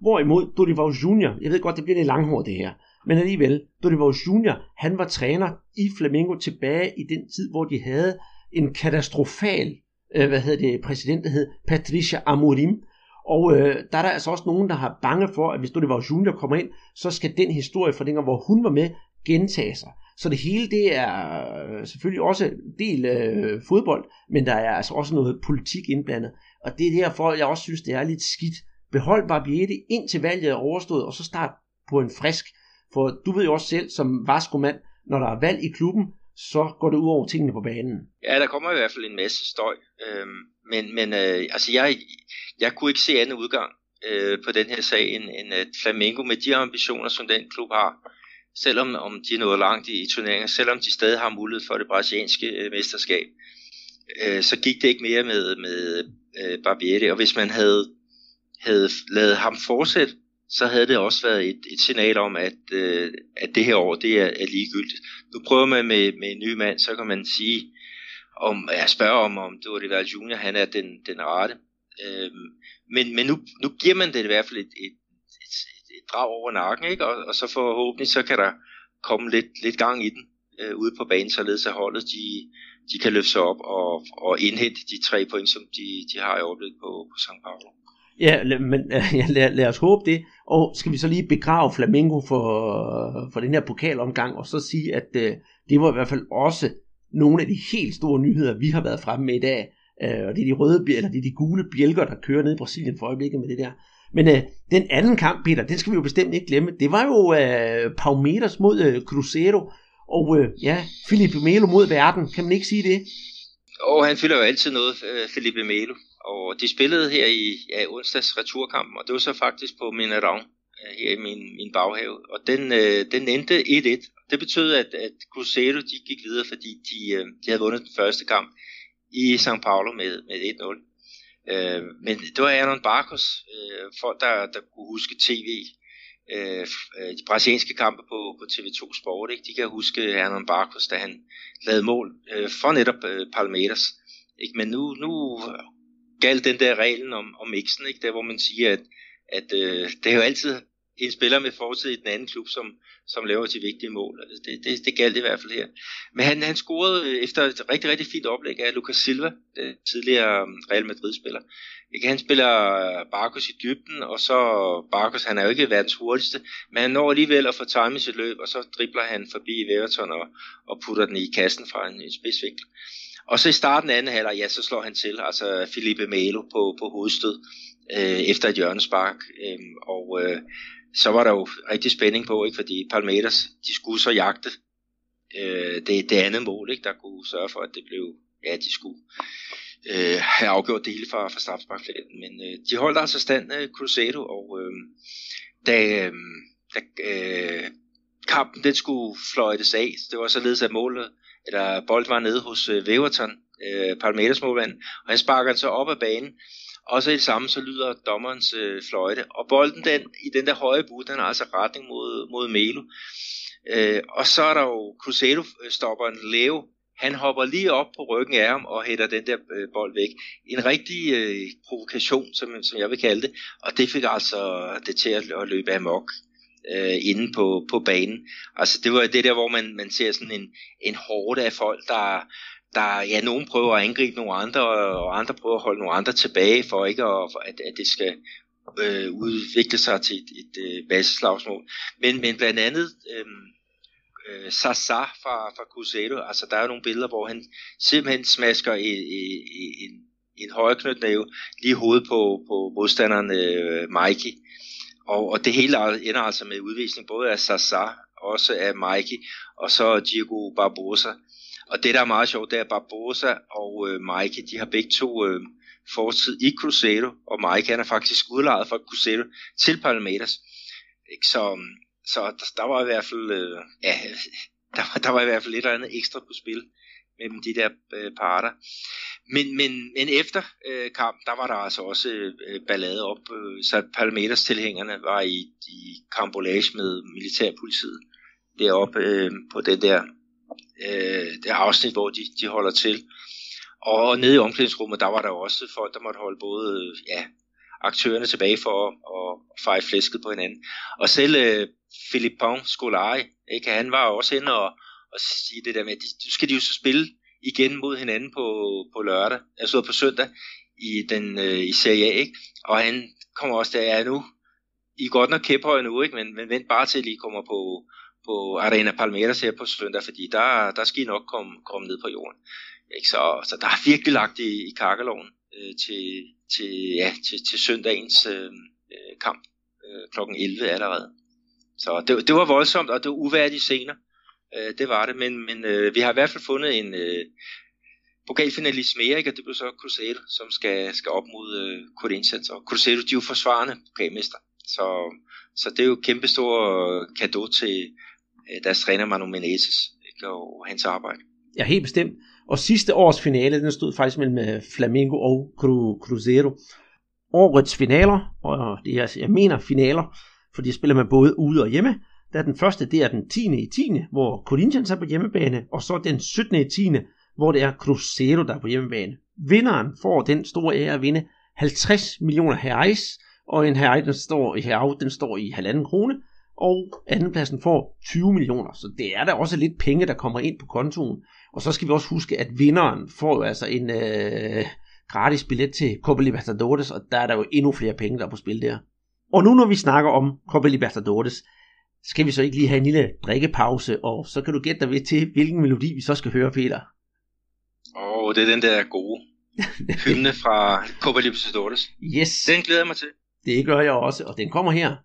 [SPEAKER 2] Hvorimod Dorival Junior, jeg ved godt, det bliver lidt langhårdt det her, men alligevel, Dorival Junior, han var træner i Flamingo tilbage i den tid, hvor de havde en katastrofal øh, hvad hedder det, præsident, der hed Patricia Amorim. Og øh, der er der altså også nogen, der har bange for, at hvis du det var Junior kommer ind, så skal den historie fra dengang, hvor hun var med, gentage sig. Så det hele, det er øh, selvfølgelig også del øh, fodbold, men der er altså også noget politik indblandet. Og det er derfor, jeg også synes, det er lidt skidt. Behold Barbieri indtil valget er overstået, og så start på en frisk. For du ved jo også selv, som Vasco-mand, når der er valg i klubben, så går det ud over tingene på banen.
[SPEAKER 3] Ja, der kommer i hvert fald en masse støj. Øhm, men men øh, altså jeg, jeg kunne ikke se anden udgang øh, på den her sag, end, end at Flamengo med de ambitioner, som den klub har, selvom om de er nået langt i, i turneringen, selvom de stadig har mulighed for det brasilianske øh, mesterskab, øh, så gik det ikke mere med, med øh, Barbieri. Og hvis man havde, havde lavet ham fortsætte, så havde det også været et, et signal om, at, øh, at det her år, det er, er ligegyldigt. Nu prøver man med, med en ny mand, så kan man sige, om, jeg spørger om, om det var det være junior, han er den, den rette. Øhm, men men nu, nu giver man det i hvert fald et, et, et, et drag over nakken, ikke? Og, og så forhåbentlig så kan der komme lidt, lidt gang i den øh, ude på banen, således at holdet de, de kan løfte sig op og, og indhente de tre point, som de, de har i øjeblikket på, på St. Paulo.
[SPEAKER 2] Ja, men ja, lad, lad os håbe det. Og skal vi så lige begrave Flamengo for, for den her pokalomgang, og så sige, at øh, det var i hvert fald også nogle af de helt store nyheder, vi har været fremme med i dag. Øh, og det er de røde, eller det er de gule bjælker, der kører ned i Brasilien for øjeblikket med det der. Men øh, den anden kamp, Peter, den skal vi jo bestemt ikke glemme. Det var jo øh, Palmeiras mod øh, Cruzeiro, og øh, ja, Felipe Melo mod verden. Kan man ikke sige det?
[SPEAKER 3] Og han fylder jo altid noget, øh, Felipe Melo. Og de spillede her i ja, onsdags returkampen, og det var så faktisk på Minerang her i min, min baghave. Og den, øh, den endte 1-1. Det betød, at, at Cruzeiro de gik videre, fordi de, øh, de havde vundet den første kamp i São Paulo med, med 1-0. Øh, men det var Aaron Barcos, øh, folk der, der kunne huske tv, øh, øh, de brasilianske kampe på, på TV2 Sport, ikke? de kan huske Aaron Barcos, da han lavede mål øh, for netop øh, Palmeiras. Ikke? Men nu, nu galt den der reglen om, om mixen, ikke? der hvor man siger, at, at øh, det er jo altid en spiller med fortid i den anden klub, som, som laver de vigtige mål. Altså, det, det, det galt i hvert fald her. Men han, han scorede efter et rigtig, rigtig fint oplæg af Lucas Silva, det tidligere um, Real Madrid-spiller. Ikke? Han spiller øh, Barkos i dybden, og så Barkos, han er jo ikke verdens hurtigste, men han når alligevel at få time i sit løb, og så dribler han forbi Everton og, og putter den i kassen fra en, en spidsvinkel. Og så i starten af anden halvleg, ja, så slår han til, altså Felipe Melo på, på hovedstød øh, efter et hjørnespark. Øh, og øh, så var der jo rigtig spænding på, ikke? fordi Palmeiras, de skulle så jagte øh, det, det andet mål, ikke? der kunne sørge for, at det blev, ja, de skulle øh, have afgjort det hele fra, fra strafsparkflæden. Men øh, de holdt altså stand øh, Cruzeiro, og øh, da, øh, da øh, kampen den skulle fløjtes af, det var således, at målet eller bold var nede hos øh, Weverton, øh, Palmeiras målmand, og han sparker den så op af banen, og så i det samme, så lyder dommerens øh, fløjte, og bolden den, i den der høje bud, den har altså retning mod, mod Melo. Øh, og så er der jo Cruzeiro-stopperen øh, Leo, han hopper lige op på ryggen af ham og hætter den der øh, bold væk. En rigtig øh, provokation, som, som jeg vil kalde det, og det fik altså det til at, at løbe amok øh, inde på, på banen. Altså det var det der, hvor man, man ser sådan en, en hårde af folk, der, der, ja, nogen prøver at angribe nogle andre, og andre prøver at holde nogle andre tilbage, for ikke at, at, at det skal øh, udvikle sig til et, et, et øh, baseslagsmål. Men, men blandt andet øh, øh, Sasa fra, fra Cruzeiro, altså der er nogle billeder, hvor han simpelthen smasker i, i, i, en, en højre knytnæve lige i hovedet på, på modstanderen øh, Mikey. Og, og det hele ender altså med udvisning både af Sasa, også af Mikey, og så Diego Barbosa. Og det, der er meget sjovt, det er Barbosa og øh, Mikey, de har begge to øh, fortid i Cruzeiro, og Mike han er faktisk udlejet fra Cruzeiro til Palmeiras. Ikke? Så, mm, så der, der var i hvert fald, øh, ja, der, var, der var i hvert fald lidt eller andet ekstra på spil mellem de der øh, parter. Men, men, men efter øh, kamp, der var der altså også øh, ballade op, øh, så Palmeiras tilhængerne var i, i kambolage med militærpolitiet deroppe øh, på den der, øh, det afsnit, hvor de, de holder til. Og nede i omklædningsrummet, der var der også folk, der måtte holde både ja, aktørerne tilbage for at, at feje flæsket på hinanden. Og selv øh, Philippon Scolari, ikke, han var også inde og, og sige det der med, at de, nu skal de jo så spille igen mod hinanden på, på lørdag, altså på søndag i den øh, i Serie A, ikke? Og han kommer også der, ja nu, I er godt nok kæphøje nu, ikke? Men, men vent bare til, I kommer på, på Arena Palmeiras her på søndag, fordi der, der skal I nok komme, komme ned på jorden. Ikke? Så, så der er virkelig lagt i, i kakkeloven øh, til, til, ja, til, til søndagens øh, øh kamp øh, kl. 11 allerede. Så det, det var voldsomt, og det var uværdige scener. Øh, det var det, men, men øh, vi har i hvert fald fundet en øh, pokalfinalist mere, ikke? og det blev så Cruzeiro, som skal, skal op mod øh, Corinthians. Og Cruzeiro, de er jo forsvarende pokalmester. Så, så det er jo kæmpestor kado til øh, deres træner Manu Menezes ikke? og hans arbejde.
[SPEAKER 2] Ja, helt bestemt. Og sidste års finale, den stod faktisk mellem øh, Flamengo og Cruzeiro. Årets finaler, og det er, jeg mener finaler, for de spiller man både ude og hjemme, der er den første, det er den 10. i 10. hvor Corinthians er på hjemmebane, og så den 17. i 10. hvor det er Cruzeiro, der er på hjemmebane. Vinderen får den store ære at vinde 50 millioner reais, og en herre, den står i herre, den står i halvanden krone, og andenpladsen får 20 millioner. Så det er da også lidt penge, der kommer ind på kontoen. Og så skal vi også huske, at vinderen får jo altså en, øh, gratis billet til Copa Libertadores, og der er der jo endnu flere penge, der er på spil der. Og nu når vi snakker om Copa Libertadores, skal vi så ikke lige have en lille drikkepause, og så kan du gætte dig ved til, hvilken melodi vi så skal høre, Peter.
[SPEAKER 3] Åh, oh, det er den der gode hymne fra Copa Libertadores.
[SPEAKER 2] Yes.
[SPEAKER 3] Den glæder jeg mig til.
[SPEAKER 2] Det gør jeg også, og den kommer her.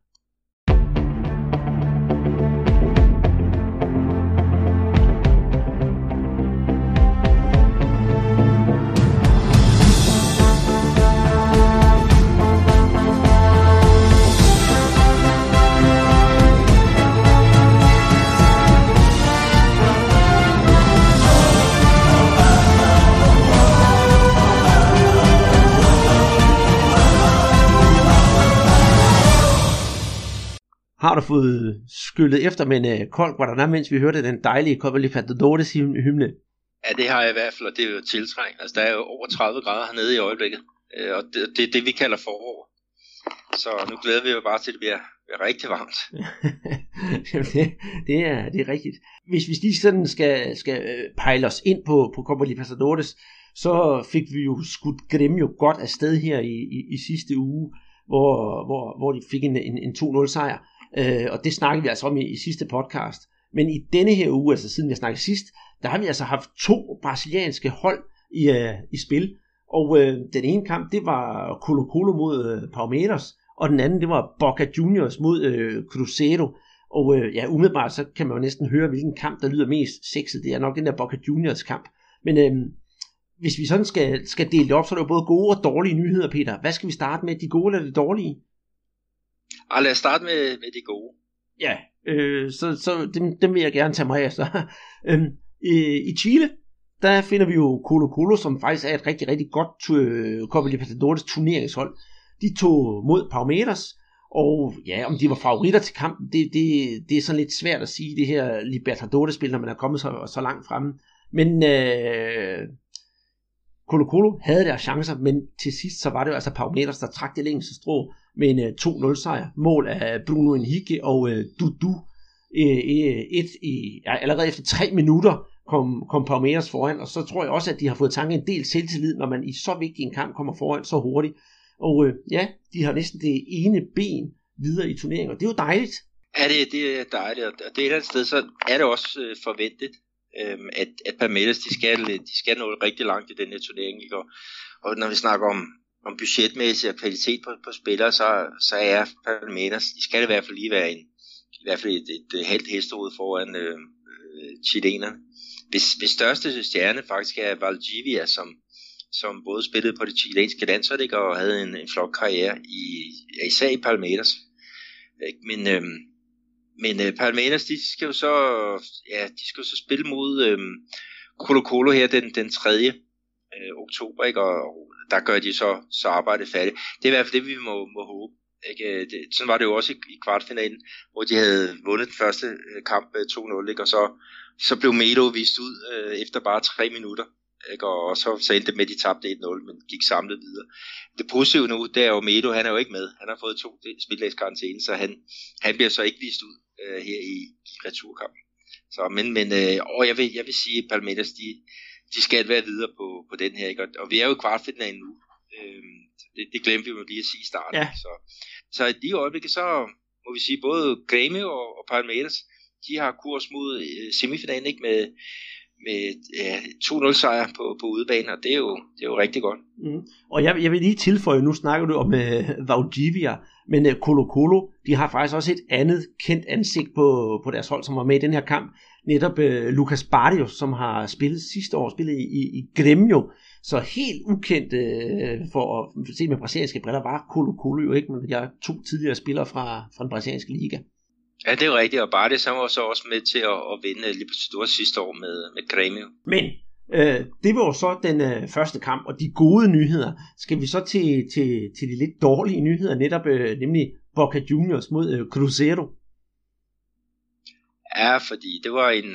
[SPEAKER 2] Har du fået skyllet efter med en uh, kold guaraná, mens vi hørte den dejlige Copa Libertadores hymne?
[SPEAKER 3] Ja, det har jeg i hvert fald, og det er jo tiltrængt. Altså, der er jo over 30 grader hernede i øjeblikket, øh, og det, det er det, vi kalder forår. Så nu glæder vi jo bare til, at det bliver, bliver rigtig varmt.
[SPEAKER 2] Jamen det, det, er, det er rigtigt. Hvis vi lige sådan skal, skal øh, pejle os ind på, på Copa Libertadores, så fik vi jo skudt Gremio godt afsted her i, i, i sidste uge, hvor, hvor, hvor de fik en, en, en 2-0 sejr. Øh, og det snakkede vi altså om i, i sidste podcast. Men i denne her uge, altså siden vi snakkede sidst, der har vi altså haft to brasilianske hold i, øh, i spil. Og øh, den ene kamp, det var Colo Colo mod øh, Palmeiras, og den anden, det var Boca Juniors mod øh, Cruzeiro. Og øh, ja, umiddelbart så kan man jo næsten høre, hvilken kamp, der lyder mest sexet. Det er nok den der Boca Juniors kamp. Men øh, hvis vi sådan skal, skal dele det op, så er der jo både gode og dårlige nyheder, Peter. Hvad skal vi starte med? De gode eller de dårlige?
[SPEAKER 3] Og lad os starte med, med det gode.
[SPEAKER 2] Ja, øh, så, så dem, dem vil jeg gerne tage mig af. Så. øhm, i, I Chile, der finder vi jo Colo Colo, som faktisk er et rigtig, rigtig godt øh, Copa Libertadores turneringshold. De tog mod Palmeiras, og ja, om de var favoritter til kampen, det, det, det er sådan lidt svært at sige, det her Libertadores-spil, når man er kommet så, så langt fremme. Men øh, Colo Colo havde deres chancer, men til sidst så var det jo altså Palmeiras, der trak det længste strå med en øh, 2-0 sejr. Mål af Bruno Henrique og uh, Dudu. Uh, et, i, ja, allerede efter tre minutter kom, kom Palmeiras foran, og så tror jeg også, at de har fået tanket en del selvtillid, når man i så vigtig en kamp kommer foran så hurtigt. Og uh, ja, de har næsten det ene ben videre i turneringen, og det er jo dejligt.
[SPEAKER 3] Ja, det, det er dejligt, og det er et eller andet sted, så er det også forventet, øhm, at, at Palmeiras, de skal, de skal nå rigtig langt i den her turnering, ikke? Og, og når vi snakker om, om budgetmæssig og kvalitet på, på spillere, så, så er Palmeiras, de skal i hvert fald lige være en, i hvert fald et, et, et halvt hestehoved foran øh, øh chilenerne. Hvis, hvis største stjerne faktisk er Valdivia, som, som både spillede på det chilenske landshold ikke, og havde en, en flot karriere, i, især i Palmeiras. Ikke? Men, øh, men øh, Palmeiras, de skal jo så, ja, de skal jo så spille mod øh, Colo Colo her den, den 3. Øh, oktober, ikke? Og, der gør de så, så arbejdet færdigt. Det er i hvert fald det, vi må, må håbe. Ikke? Øh, det, sådan var det jo også i, i kvartfinalen, hvor de havde vundet den første øh, kamp øh, 2-0, ikke? og så, så blev Melo vist ud øh, efter bare tre minutter. Ikke? Og, og så, så endte det med, at de tabte 1-0, men gik samlet videre. Det positive nu, det er jo Melo, han er jo ikke med. Han har fået to spildagskarantæne, så han, han bliver så ikke vist ud øh, her i, i returkampen. Så, men men øh, og jeg, vil, jeg vil sige, at Palmeiras, de, de skal være videre på, på den her. Ikke? Og vi er jo i kvartfinalen nu. Øhm, det, det glemte vi jo lige at sige i starten. Ja. Så, så i de øjeblikke, så må vi sige, både Grêmio og, og Palmeiras, de har kurs mod øh, semifinalen ikke? med, med ja, 2-0 sejr på, på udebane, og det er jo, det er jo rigtig godt.
[SPEAKER 2] Mm. Og jeg, jeg vil lige tilføje, nu snakker du om uh, Valdivia, men øh, uh, Colo Colo, de har faktisk også et andet kendt ansigt på, på deres hold, som var med i den her kamp, netop uh, Lucas Barrios, som har spillet sidste år, spillet i, i, i Gremio, så helt ukendt uh, for at se med brasilianske briller, var Colo Colo jo ikke, men jeg er to tidligere spillere fra, fra den brasilianske liga.
[SPEAKER 3] Ja, det er rigtigt, og Bartes han var så også med til at, at vinde Libertadores sidste år med, med Grêmio.
[SPEAKER 2] Men øh, det var jo så den øh, første kamp, og de gode nyheder. Skal vi så til, til, til de lidt dårlige nyheder, netop øh, nemlig Boca Juniors mod øh, Cruzeiro?
[SPEAKER 3] Ja, fordi det var en,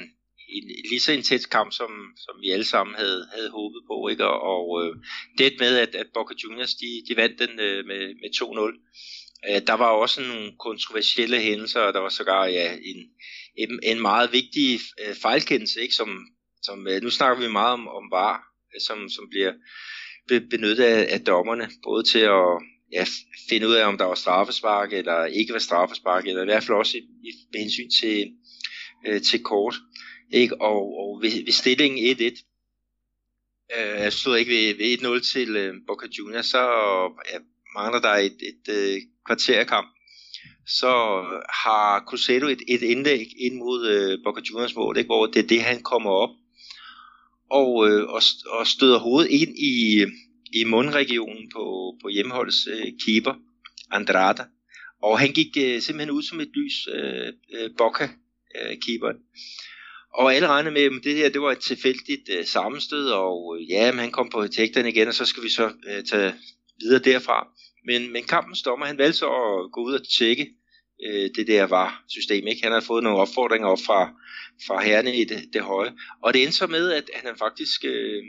[SPEAKER 3] en lige så intens kamp, som, som vi alle sammen havde, havde håbet på. Ikke? Og, og øh, det med, at, at Boca Juniors de, de vandt den øh, med, med 2-0, Øh, der var også nogle kontroversielle hændelser, og der var sågar ja, en, en, en meget vigtig øh, fejlkendelse, ikke? Som, som, øh, nu snakker vi meget om, om VAR, øh, som, som bliver, benyttet af, af dommerne, både til at ja, finde ud af, om der var straffespark, eller ikke var straffespark, eller i hvert fald også i, i, med hensyn til, øh, til kort. Ikke? Og, og ved, ved stillingen 1-1, øh, stod ikke ved, ved 1-0 til øh, Boca Juniors, så ja, mangler der et, et, et kvarterkamp. Så har Cruzeiro et, et indlæg ind mod øh, Boca Juniors mål, ikke? hvor det er det, han kommer op og, øh, og, og støder hovedet ind i, i mundregionen på, på hjemmeholdets øh, keeper, Andrada. Og han gik øh, simpelthen ud som et lys, øh, øh, Boca øh, keeperen. Og alle regnede med, at det her det var et tilfældigt øh, sammenstød, og øh, ja, men han kom på tægterne igen, og så skal vi så øh, tage videre derfra. Men, men kampens dommer, han valgte så at gå ud og tjekke øh, det der var system. Ikke? Han havde fået nogle opfordringer op fra, fra herrene i det, det høje. Og det endte så med, at han faktisk øh,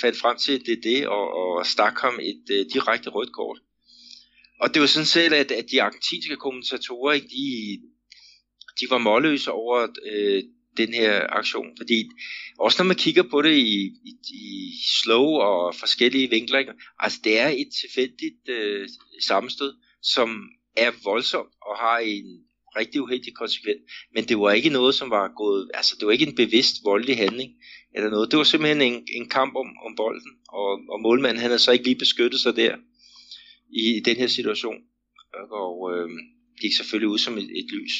[SPEAKER 3] fandt frem til det, det og, og stak ham et øh, direkte rødt kort. Og det var sådan set, at, at de argentinske kommentatorer, ikke, de, de var målløse over øh, den her aktion, fordi også når man kigger på det i, i, i slow og forskellige vinkler, ikke? altså det er et tilfældigt øh, sammenstød, som er voldsomt og har en rigtig uheldig konsekvens, men det var ikke noget, som var gået, altså det var ikke en bevidst voldelig handling, eller noget. Det var simpelthen en, en kamp om, om bolden, og, og målmanden han havde så ikke lige beskyttet sig der i, i den her situation, og øh, gik selvfølgelig ud som et, et lys.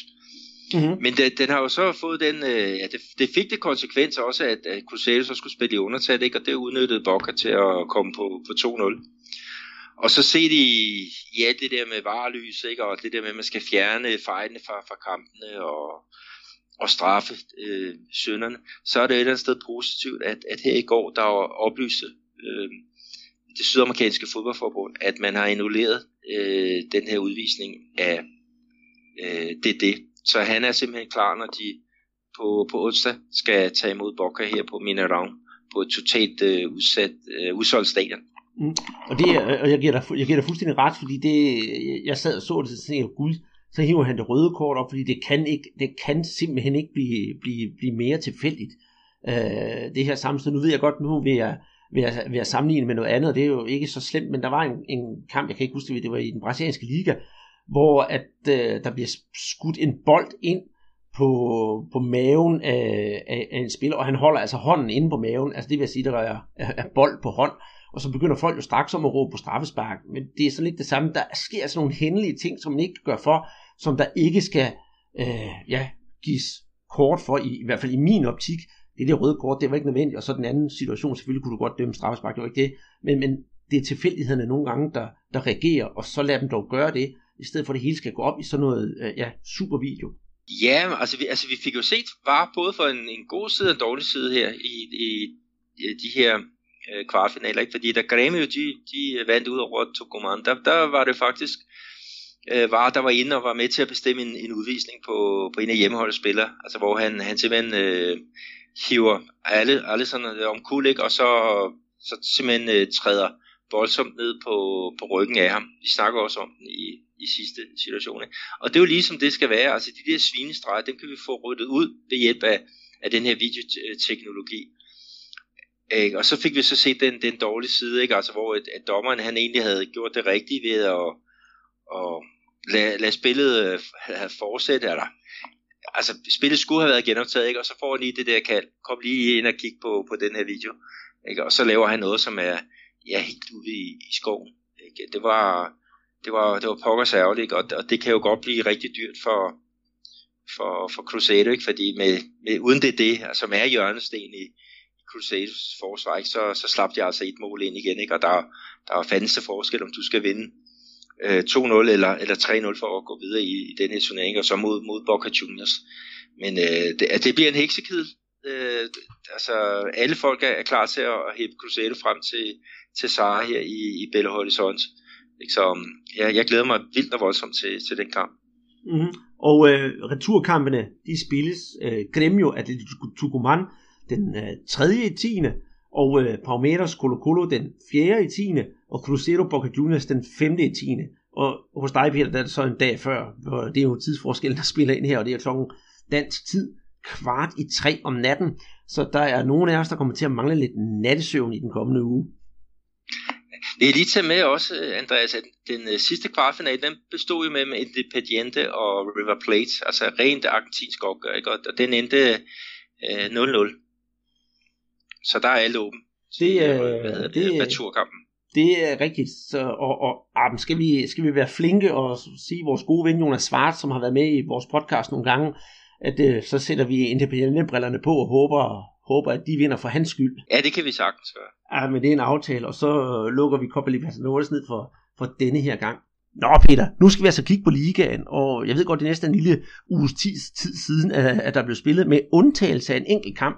[SPEAKER 3] Mm-hmm. Men det, den har jo så fået den, øh, ja, det, det fik det konsekvens også, at, at Cruzeiro så skulle spille i undertal, ikke? og det udnyttede Boca til at komme på, på 2-0. Og så se de i ja, det der med varelys, ikke? og det der med, at man skal fjerne fejlene fra, fra kampene og, og straffe øh, sønderne, så er det et eller andet sted positivt, at, at her i går, der var oplyste øh, det sydamerikanske fodboldforbund, at man har annulleret øh, den her udvisning af øh, det så han er simpelthen klar, når de på, på onsdag skal tage imod Boca her på Mineirão på et totalt øh, udsat, øh, udsolgt stadion.
[SPEAKER 2] Mm. Og, det, og jeg, giver dig, jeg giver dig fuldstændig ret, fordi det, jeg sad og så det, og tænkte gud, så hiver han det røde kort op, fordi det kan, ikke, det kan simpelthen ikke blive, blive, blive mere tilfældigt, øh, det her sammenstød. Nu ved jeg godt, nu vil jeg, vil, jeg, vil jeg sammenligne med noget andet, og det er jo ikke så slemt, men der var en, en kamp, jeg kan ikke huske det var i den brasilianske liga, hvor at, øh, der bliver skudt en bold ind på, på maven af, af, af en spiller, og han holder altså hånden inde på maven, altså det vil sige, der er, er, er bold på hånd, og så begynder folk jo straks om at råbe på straffespark, men det er sådan lidt det samme, der sker sådan nogle hændelige ting, som man ikke gør for, som der ikke skal øh, ja, gives kort for, i, i hvert fald i min optik, det der røde kort, det var ikke nødvendigt, og så den anden situation, selvfølgelig kunne du godt dømme straffespark, det var ikke det, men, men det er tilfældighederne nogle gange, der, der reagerer, og så lad dem dog gøre det, i stedet for at det hele skal gå op i sådan noget øh, ja, super video.
[SPEAKER 3] Ja, altså vi, altså vi fik jo set bare både for en, en god side og en dårlig side her i, i, i de her øh, kvartfinaler, ikke? fordi da Grêmio de, de vandt ud over Tucumán, der, der var det faktisk øh, var, der var inde og var med til at bestemme en, en udvisning på, på en af hjemmeholdets spillere, altså hvor han, han simpelthen øh, hiver alle, alle sådan om kul, ikke? og så, så simpelthen øh, træder voldsomt ned på, på ryggen af ham. Vi snakker også om den i, i sidste situation. Ikke? Og det er jo ligesom det skal være. Altså de der svinestreger, dem kan vi få ryddet ud ved hjælp af, af den her videoteknologi. Ikke? Og så fik vi så set den, den dårlige side, ikke? Altså, hvor et, at dommeren han egentlig havde gjort det rigtige ved at, at lade, lade spillet øh, have eller altså spillet skulle have været genoptaget, ikke? og så får han lige det der kald, kom lige ind og kig på, på den her video, ikke? og så laver han noget, som er ja, helt ude i, i skoven. Ikke? Det var, det var, det var pokkers ærgerligt, og, og det kan jo godt blive rigtig dyrt for, for, for Crusader, ikke? fordi med, med, uden det det, altså, som er hjørnesten i, Crusaders forsvar, ikke, så, så slap de altså et mål ind igen, ikke? og der, der er fandens forskel, om du skal vinde øh, 2-0 eller, eller 3-0 for at gå videre i, i den her turnering, og så mod, mod Boca Juniors. Men øh, det, det bliver en heksekedel. Øh, altså, alle folk er, er klar til at, at hæppe Crusader frem til, til Sara her i, i Belo Horizonte. Ikke? Så øhm, ja, jeg glæder mig vildt og voldsomt til, til den kamp.
[SPEAKER 2] Mm-hmm. Og øh, returkampene, de spilles øh, Gremio Atletico Tucumán den øh, 3. i 10. og øh, Palmeiras Colo Colo den 4. i 10. og Cruzeiro Boca Juniors den 5. i 10. Og hos dig, Peter, der er det så en dag før, hvor det er jo tidsforskellen, der spiller ind her, og det er klokken dansk tid kvart i tre om natten. Så der er nogen af os, der kommer til at mangle lidt nattesøvn i den kommende uge.
[SPEAKER 3] Det er lige til med også, Andreas, at den uh, sidste kvartfinal, den bestod jo med, med Independiente og River Plate, altså rent argentinsk opgør, ikke? og den endte uh, 0-0. Så der er alt åben.
[SPEAKER 2] Det, uh, hvad hedder
[SPEAKER 3] det, det, turkampen.
[SPEAKER 2] Det er rigtigt. Så, og, og ah, skal, vi, skal vi være flinke og sige vores gode ven Jonas Svart, som har været med i vores podcast nogle gange, at uh, så sætter vi Independiente-brillerne på og håber, håber, at de vinder for hans skyld.
[SPEAKER 3] Ja, det kan vi sagtens gøre.
[SPEAKER 2] Ja, men det er en aftale, og så lukker vi Copa Libertadores ned for, for denne her gang. Nå Peter, nu skal vi altså kigge på ligaen, og jeg ved godt, det er næsten en lille uges tid, siden, at der blev spillet med undtagelse af en enkelt kamp.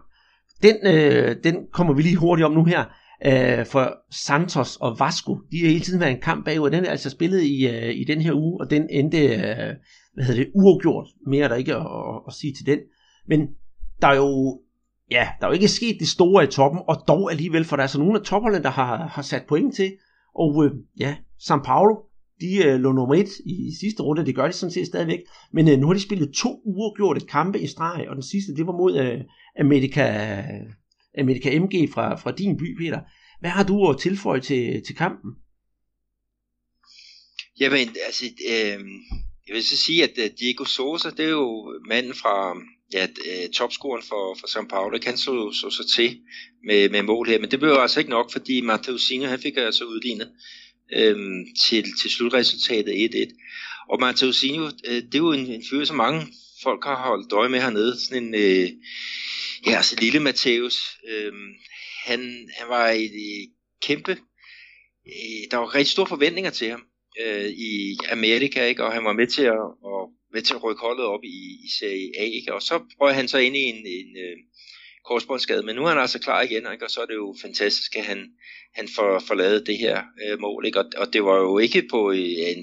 [SPEAKER 2] Den, øh, den kommer vi lige hurtigt om nu her. Øh, for Santos og Vasco, de har hele tiden været en kamp bagud, den er altså spillet i, øh, i den her uge, og den endte, øh, hvad hedder det, uafgjort. Mere er der ikke at, at, at sige til den. Men der er jo ja, der er jo ikke sket det store i toppen, og dog alligevel, for der er så nogle af topperne, der har, har sat point til. Og øh, ja, San Paulo, de øh, lå nummer et i sidste runde, det gør de sådan set stadigvæk. Men øh, nu har de spillet to uafgjorte kampe i streg, og den sidste, det var mod øh, Amerika, Amerika MG fra, fra din by, Peter. Hvad har du at tilføje til, til kampen?
[SPEAKER 3] Jamen, altså, øh, jeg vil så sige, at øh, Diego Sosa, det er jo manden fra, ja, øh, topscoren for, for São Paulo, han så, så, så til med, med mål her, men det blev altså ikke nok, fordi Mateusinho, han fik altså udlignet øhm, til, til slutresultatet 1-1. Og Mateusinho, øh, det er jo en, en fyr, som mange folk har holdt øje med hernede, sådan en, øh, ja, altså lille Matheus, øh, han, han var et, et kæmpe, øh, der var rigtig store forventninger til ham øh, i Amerika, ikke? og han var med til at, at med til at rykke holdet op i, i Serie A, ikke? og så prøver han så ind i en, en øh, korsbåndsskade, men nu er han altså klar igen, ikke? og så er det jo fantastisk, at han, han får, får lavet det her øh, mål, ikke? Og, og det var jo ikke på øh, en,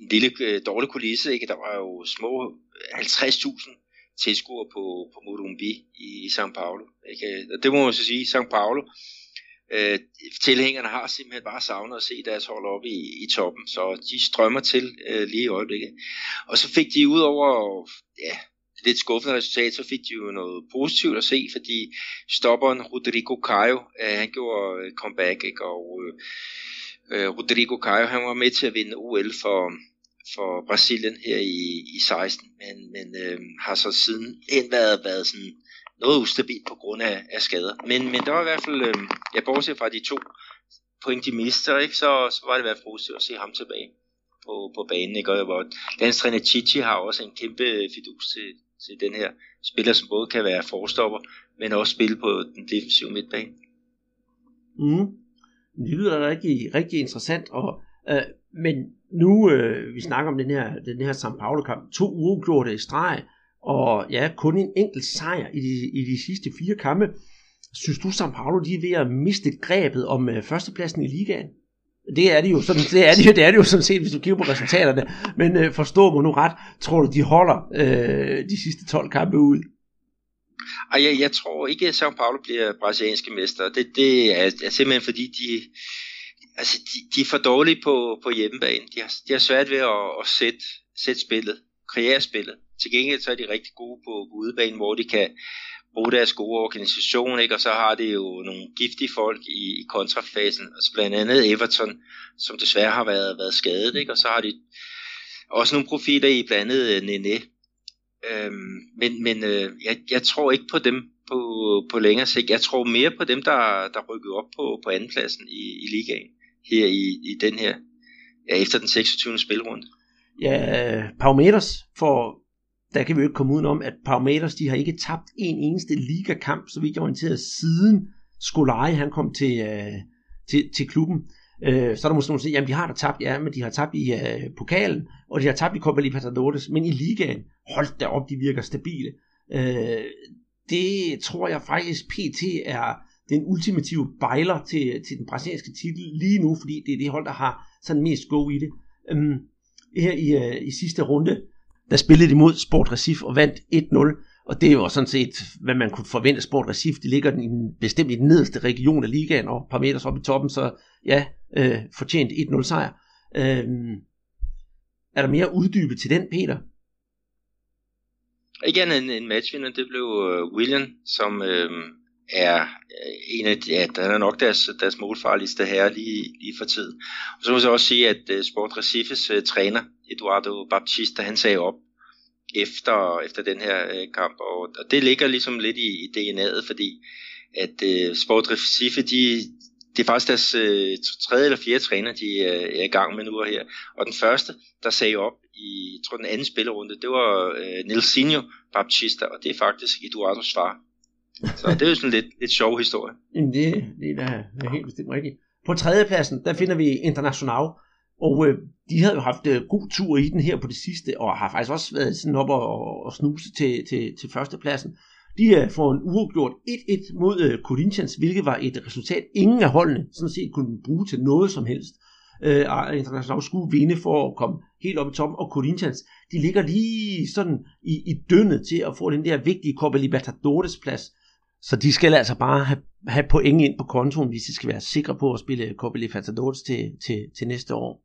[SPEAKER 3] en lille øh, dårlig kulisse, ikke? der var jo små 50.000 tilskuere på, på Morumbi i, i São Paulo. Ikke? Og det må man så sige, São Paulo, øh, tilhængerne har simpelthen bare savnet at se deres hold oppe i, i toppen, så de strømmer til øh, lige i øjeblikket. Og så fik de ud over, ja, lidt skuffende resultat, så fik de jo noget positivt at se, fordi stopperen Rodrigo Caio, øh, han gjorde øh, comeback, ikke? og øh, øh, Rodrigo Caio, han var med til at vinde OL for, for Brasilien her i, i 16, men, men øh, har så siden hen været, været sådan noget ustabilt på grund af, af skader. Men, men der var i hvert fald, øh, ja, bortset fra de to point, de mister, ikke, så, så var det i hvert fald positivt at se ham tilbage på, på banen. Ikke? Og hvor dansk træner Chichi har også en kæmpe øh, fidus til, til den her spiller, som både kan være forstopper, men også spille på den defensive midtbane.
[SPEAKER 2] Mm. Det lyder da rigtig, rigtig interessant, og, øh, men nu øh, vi snakker om den her, den her São Paulo-kamp, to uafgjorte i streg, og ja, kun en enkelt sejr i de, i de sidste fire kampe. Synes du, São Paulo de er ved at miste grebet om uh, førstepladsen i ligaen? Det er det jo sådan, det er det, jo, det er det jo sådan set, hvis du kigger på resultaterne. Men uh, forstå mig nu ret, tror du, de holder uh, de sidste 12 kampe ud?
[SPEAKER 3] Ej, jeg, jeg tror ikke, at São Paulo bliver brasilianske mester. Det, det er, er simpelthen fordi, de, altså, de, de er for dårlige på, på hjemmebane. De har, de har svært ved at, at sætte, sætte spillet, kreere spillet. Til gengæld så er de rigtig gode på, på hvor de kan bruge deres gode organisation, ikke? og så har det jo nogle giftige folk i, i kontrafasen, altså blandt andet Everton, som desværre har været, været skadet, ikke? og så har de også nogle profiler i blandt andet uh, Nene. Øhm, men men øh, jeg, jeg tror ikke på dem på, på længere sigt. Jeg tror mere på dem, der, der rykker op på, på andenpladsen i, i ligaen her i, i den her, ja, efter den 26. spilrunde.
[SPEAKER 2] Ja, øh, Paumeters får der kan vi jo ikke komme udenom, at Parmeters, de har ikke tabt en eneste ligakamp, så vidt jeg orienteret, siden Skolari, han kom til, øh, til, til klubben. Øh, så er der måske nogen, der siger, jamen de har da tabt, ja, men de har tabt i øh, pokalen, og de har tabt i Copa Libertadores, men i ligaen, hold da op, de virker stabile. Øh, det tror jeg faktisk, PT er den ultimative bejler til, til den brasilianske titel lige nu, fordi det er det hold, der har sådan mest go i det. Øh, her i, øh, i sidste runde, der spillede de mod Sport Recif og vandt 1-0. Og det er jo sådan set, hvad man kunne forvente. Sport Recif, de ligger i den, bestemt i den nederste region af ligaen, og et par meter op i toppen, så ja, øh, fortjent 1-0 sejr. Øh, er der mere uddybet til den, Peter?
[SPEAKER 3] Igen en, en matchvinder, det blev øh, William, som, øh, er øh, en af de, ja, der er nok deres, deres målfarligste her lige, lige for tiden. Og så må jeg også sige, at øh, Sport Recifes uh, øh, træner, Eduardo Baptista, han sagde op efter, efter den her uh, kamp, og, og det ligger ligesom lidt i, i DNA'et, fordi at uh, Sport Recife, de, det er faktisk deres uh, tredje eller fjerde træner, de uh, er i gang med nu og her. Og den første, der sagde op i, tror den anden spillerunde, det var uh, Nelsinho Baptista, og det er faktisk Eduardos far. Så det er jo sådan lidt, et sjov historie.
[SPEAKER 2] Jamen det, det er da helt bestemt rigtigt. På tredjepladsen, der finder vi International, og øh, de havde jo haft øh, god tur i den her på det sidste, og har faktisk også været sådan op og, og snuse til, til, til førstepladsen. De øh, får en uafgjort 1-1 mod øh, Corinthians, hvilket var et resultat, ingen af holdene sådan set kunne bruge til noget som helst. Øh, International skulle vinde for at komme helt op i toppen, og Corinthians, de ligger lige sådan i, i dønnet til at få den der vigtige Copa Libertadores plads. Så de skal altså bare have, have point ind på kontoen, hvis de skal være sikre på at spille Copa Libertadores til, til, til næste år.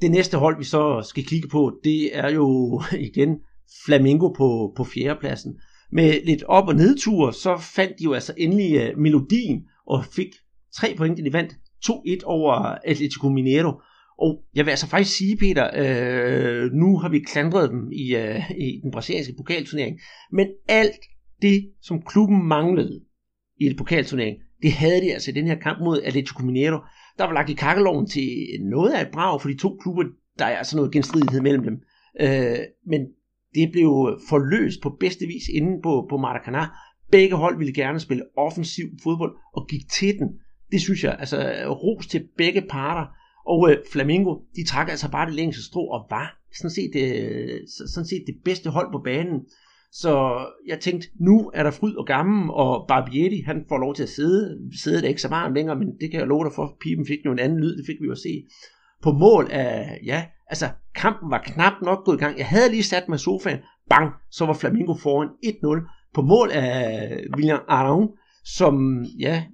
[SPEAKER 2] Det næste hold, vi så skal kigge på, det er jo igen Flamingo på, på fjerdepladsen. Med lidt op- og nedtur, så fandt de jo altså endelig uh, melodien og fik tre point, de vandt 2-1 over Atletico Mineiro. Og jeg vil altså faktisk sige, Peter, øh, nu har vi klandret dem i, øh, i den brasilianske pokalturnering, men alt det, som klubben manglede i et pokalturnering, det havde de altså i den her kamp mod Atletico Mineiro. Der var lagt i kakkeloven til noget af et brag for de to klubber. Der er sådan noget genstridighed mellem dem. Øh, men det blev forløst på bedste vis inde på, på Maracanã. Begge hold ville gerne spille offensiv fodbold og gik til den. Det synes jeg, altså ros til begge parter. Og øh, Flamingo, de trak altså bare det længste strå og var sådan set, øh, sådan set det bedste hold på banen. Så jeg tænkte, nu er der fryd og gammel, og Barbietti, han får lov til at sidde. Sidde det ikke så varmt længere, men det kan jeg love dig for. Pipen fik jo en anden lyd, det fik vi jo at se. På mål af, ja, altså kampen var knap nok gået i gang. Jeg havde lige sat mig i sofaen, bang, så var Flamingo foran 1-0. På mål af William Aron, som ja,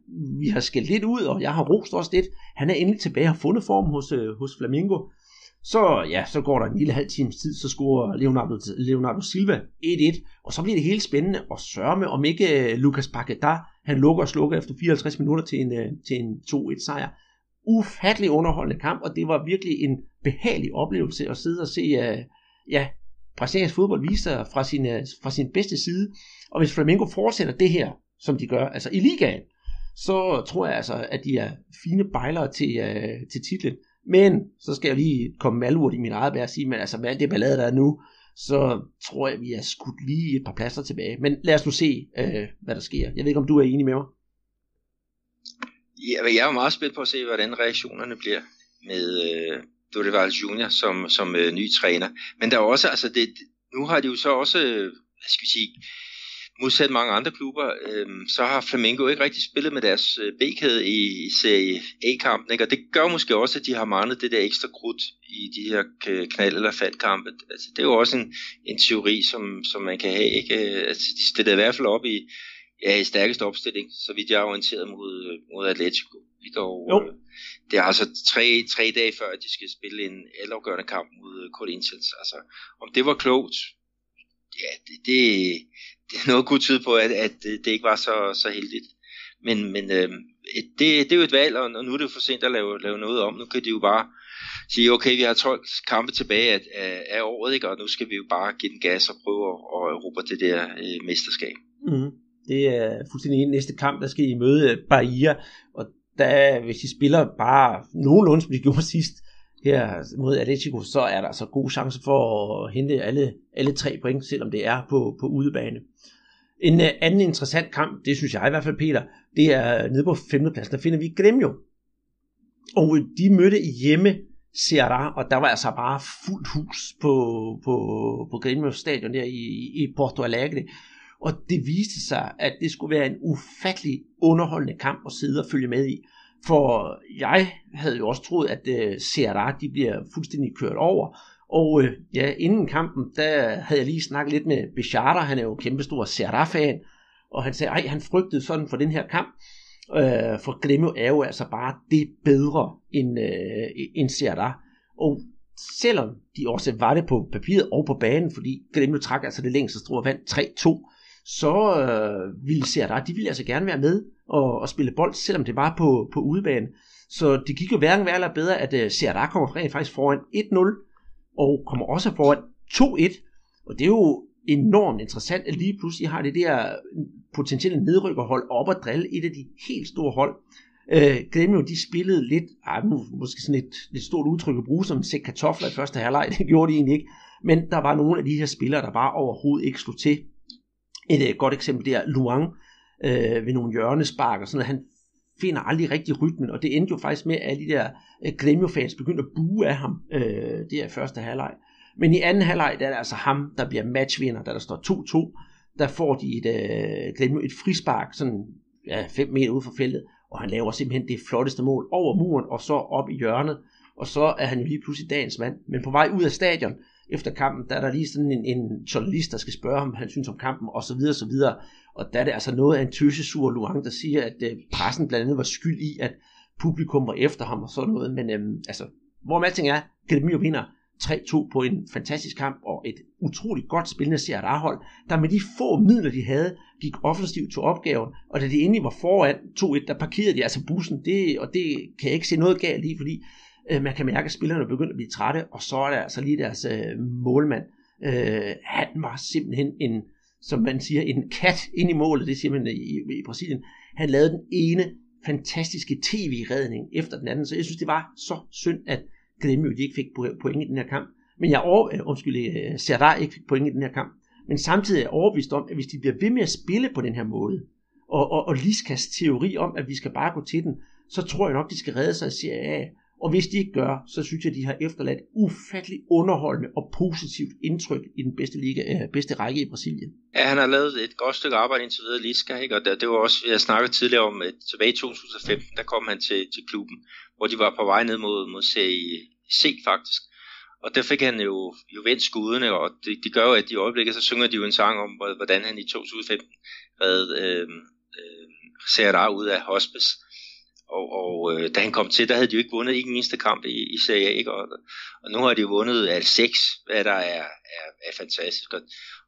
[SPEAKER 2] vi har skældt lidt ud, og jeg har rost også lidt. Han er endelig tilbage og har fundet form hos, øh, hos Flamingo. Så, ja, så går der en lille halv times tid, så scorer Leonardo, Leonardo Silva 1-1, og så bliver det helt spændende og sørme, om ikke Lukas Lucas han lukker og slukker efter 54 minutter til en, øh, til en 2-1 sejr. Ufattelig underholdende kamp, og det var virkelig en behagelig oplevelse at sidde og se, øh, ja, brasiliansk fodbold vise sig fra sin, fra sin bedste side. Og hvis Flamengo fortsætter det her, som de gør, altså i ligaen, så tror jeg altså, at de er fine bejlere til, uh, til titlen. Men så skal jeg lige komme malurt i min eget bær og sige, men altså med alt det ballade, der er nu, så tror jeg, vi er skudt lige et par pladser tilbage. Men lad os nu se, øh, hvad der sker. Jeg ved ikke, om du er enig med mig?
[SPEAKER 3] Ja, jeg er meget spændt på at se, hvordan reaktionerne bliver med øh, Dorival Junior som, som øh, ny træner. Men der er også, altså det, nu har de jo så også, øh, hvad skal vi sige, modsat mange andre klubber, øh, så har Flamengo ikke rigtig spillet med deres øh, B-kæde i, Serie A-kampen, ikke? og det gør måske også, at de har manglet det der ekstra krudt i de her knald- eller faldkampe. Altså, det er jo også en, en teori, som, som man kan have. Ikke? Altså, de stiller i hvert fald op i, ja, i stærkeste opstilling, så vidt jeg er orienteret mod, mod Atletico. Ikke? Og, jo. Øh, det er altså tre, tre dage før, at de skal spille en altafgørende kamp mod Corinthians. Altså, om det var klogt, ja, det, det, noget kunne tyde på, at, at det ikke var så, så heldigt. Men, men øh, det, det er jo et valg, og nu er det jo for sent at lave, lave noget om. Nu kan de jo bare sige, okay, vi har 12 kampe tilbage af, af, af året, ikke? og nu skal vi jo bare give den gas og prøve at, at erobre det der øh, mesterskab.
[SPEAKER 2] Mm. Det er fuldstændig en næste kamp, der skal I møde Bahia, og der, hvis I spiller bare nogenlunde, som de gjorde sidst, her mod Atletico, så er der altså god chance for at hente alle, alle tre point, selvom det er på, på udebane. En øh, anden interessant kamp, det synes jeg i hvert fald, Peter, det er nede på femtepladsen, der finder vi Gremio. Og de mødte hjemme Ceará, og der var altså bare fuldt hus på, på, på Gremio stadion der i, i Porto Alegre. Og det viste sig, at det skulle være en ufattelig underholdende kamp at sidde og følge med i. For jeg havde jo også troet, at uh, de bliver fuldstændig kørt over. Og øh, ja, inden kampen, der havde jeg lige snakket lidt med Bechata, han er jo kæmpestor Serra-fan, og han sagde, at han frygtede sådan for den her kamp, øh, for Grêmio er jo altså bare det bedre end, øh, end Serra. Og selvom de også var det på papiret og på banen, fordi Grêmio trak altså det længste strå og vandt 3-2, så øh, ville Serra, de ville altså gerne være med og, og spille bold, selvom det var på, på udebane. Så det gik jo hverken værre eller bedre, at øh, uh, Serdar kommer rent faktisk foran 1-0, og kommer også foran 2-1. Og det er jo enormt interessant, at lige pludselig har det der potentielle nedrykkerhold op og drille et af de helt store hold. Øh, Gremio, de spillede lidt, ah, ej, måske sådan et, lidt stort udtryk at bruge som en sæk kartofler i første halvleg, det gjorde de egentlig ikke. Men der var nogle af de her spillere, der bare overhovedet ikke slog til. Et øh, godt eksempel der, Luang, øh, ved nogle hjørnespark og sådan noget. Han finder aldrig rigtig rytmen, og det endte jo faktisk med, at alle de der øh, Gremio-fans begyndte at bue af ham. Øh, det er første halvleg. Men i anden halvleg, der er det altså ham, der bliver matchvinder, da der står 2-2. Der får de et, øh, et frispark, sådan 5 ja, meter ude for feltet, og han laver simpelthen det flotteste mål over muren, og så op i hjørnet, og så er han jo lige pludselig dagens mand. Men på vej ud af stadion, efter kampen, der er der lige sådan en, en journalist, der skal spørge ham, hvad han synes om kampen, og så videre, så videre. Og der er det altså noget af en tøsesur Luang, der siger, at øh, pressen blandt andet var skyld i, at publikum var efter ham og sådan noget. Men øh, altså, hvor man er, Kedemir vinder 3-2 på en fantastisk kamp og et utroligt godt spillende CRA-hold, der med de få midler, de havde, gik offensivt til opgaven, og da de endelig var foran 2-1, der parkerede de altså bussen, det, og det kan jeg ikke se noget galt i, fordi øh, man kan mærke, at spillerne begynder at blive trætte, og så er der altså lige deres øh, målmand. Øh, han var simpelthen en, som man siger, en kat ind i målet, det siger man i, i Brasilien. Han lavede den ene fantastiske tv-redning efter den anden, så jeg synes, det var så synd, at Gremio de ikke fik point i den her kamp. Men jeg over, øh, undskyld, øh, Serdar ikke fik point i den her kamp. Men samtidig er jeg overbevist om, at hvis de bliver ved med at spille på den her måde, og, og, og Liskas teori om, at vi skal bare gå til den, så tror jeg nok, de skal redde sig i Serie A. Og hvis de ikke gør, så synes jeg, de har efterladt ufattelig underholdende og positivt indtryk i den bedste, liga, øh, bedste række i Brasilien.
[SPEAKER 3] Ja, han har lavet et godt stykke arbejde indtil videre, Liska, ikke? og det, det var også, jeg snakkede tidligere om, at tilbage i 2015, der kom han til, til klubben, hvor de var på vej ned mod, mod serie C faktisk. Og der fik han jo, jo vendt skudene, og det, det gør jo, at i øjeblikket, så synger de jo en sang om, hvordan han i 2015 havde øh, øh, Serra ud af hospice. Og, og øh, da han kom til, der havde de jo ikke vundet ikke en eneste kamp i, i Serie A, ikke? Og, og nu har de vundet af 6, hvad der er, er, er fantastisk. Og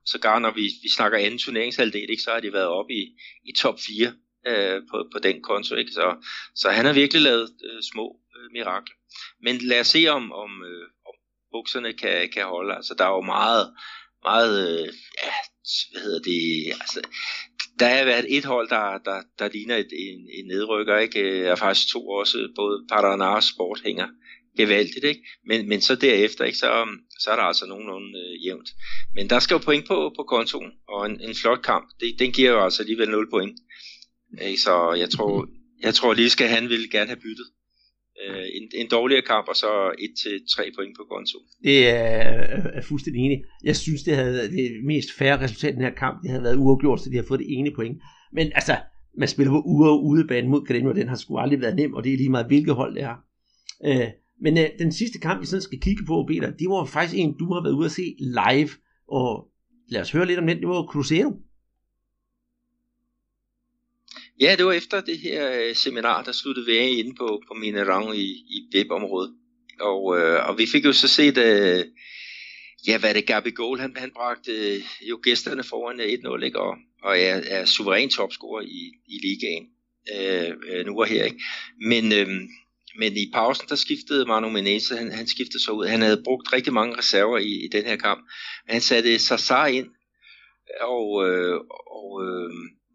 [SPEAKER 3] så gar når vi, vi snakker anden turneringshalvdel, ikke, så har de været oppe i, i top 4 øh, på, på den konto. Ikke? Så, så han har virkelig lavet øh, små øh, mirakler. Men lad os se, om, om, øh, om bukserne kan, kan holde. Altså, der er jo meget, meget øh, ja, hvad hedder det, altså, der har været et hold, der, der, der ligner et, en, en nedrykker, ikke? og øh, faktisk to også, både Paraná og Sport hænger gevaldigt, ikke? Men, men så derefter, ikke? Så, um, så er der altså nogenlunde øh, jævnt. Men der skal jo point på, på kontoen, og en, en flot kamp, det, den giver jo altså alligevel 0 point. Ikke? Så jeg tror, jeg tror lige skal han ville gerne have byttet. Øh, en, en dårligere kamp, og så 1-3 point på konto.
[SPEAKER 2] Det er, er fuldstændig enig. Jeg synes, det havde det mest færre resultat i den her kamp. Det havde været uafgjort, så de har fået det ene point. Men altså, man spiller på ude og udebane mod Grêmio, den har sgu aldrig været nem, og det er lige meget, hvilket hold det er. Øh, men øh, den sidste kamp, vi sådan skal kigge på, Peter, det var faktisk en, du har været ude at se live, og lad os høre lidt om den, det var Cruzeiro.
[SPEAKER 3] Ja, det var efter det her øh, seminar, der sluttede vi af inde på, på Minerang i, i webområdet. Og, øh, og vi fik jo så set, øh, ja, hvad det Gabi Goal, han, han bragte øh, jo gæsterne foran øh, 1-0, ikke? Og, og er, er suveræn topscorer i, i ligaen øh, øh, nu og her. Ikke? Men, øh, men i pausen, der skiftede Manu Menezes, han, han skiftede så ud. Han havde brugt rigtig mange reserver i, i den her kamp. Han satte Sassar ind, og, øh, og øh,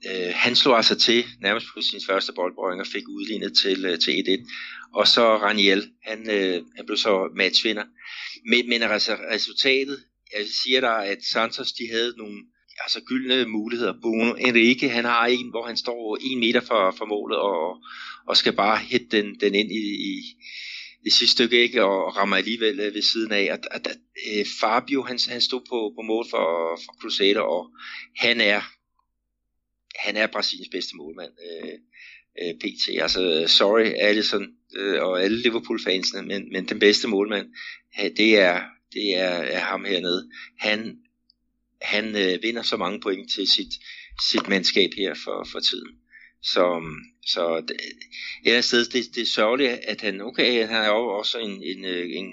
[SPEAKER 3] øh, han slog altså til nærmest på sin første boldbrøring og fik udlignet til, øh, til 1-1. Og så Raniel, han, øh, han blev så matchvinder. Men, men altså resultatet, jeg siger dig, at Santos de havde nogle altså gyldne muligheder. Bruno Enrique, han har en, hvor han står en meter fra, fra målet og, og skal bare hætte den, den ind i, i det sidste stykke ikke, og rammer alligevel øh, ved siden af. Og, og, og Fabio, han, han stod på, på mål for, for Crusader, og han er han er Brasiliens bedste målmand. Øh, øh, PT. Altså, sorry Allison øh, og alle Liverpool-fansene, men, men den bedste målmand, det er, det er, er ham hernede. Han, han øh, vinder så mange point til sit, sit mandskab her for, for tiden. Så, så det, et eller sted, det, det er sørgeligt, at han, okay, han er jo også en, en, øh, en,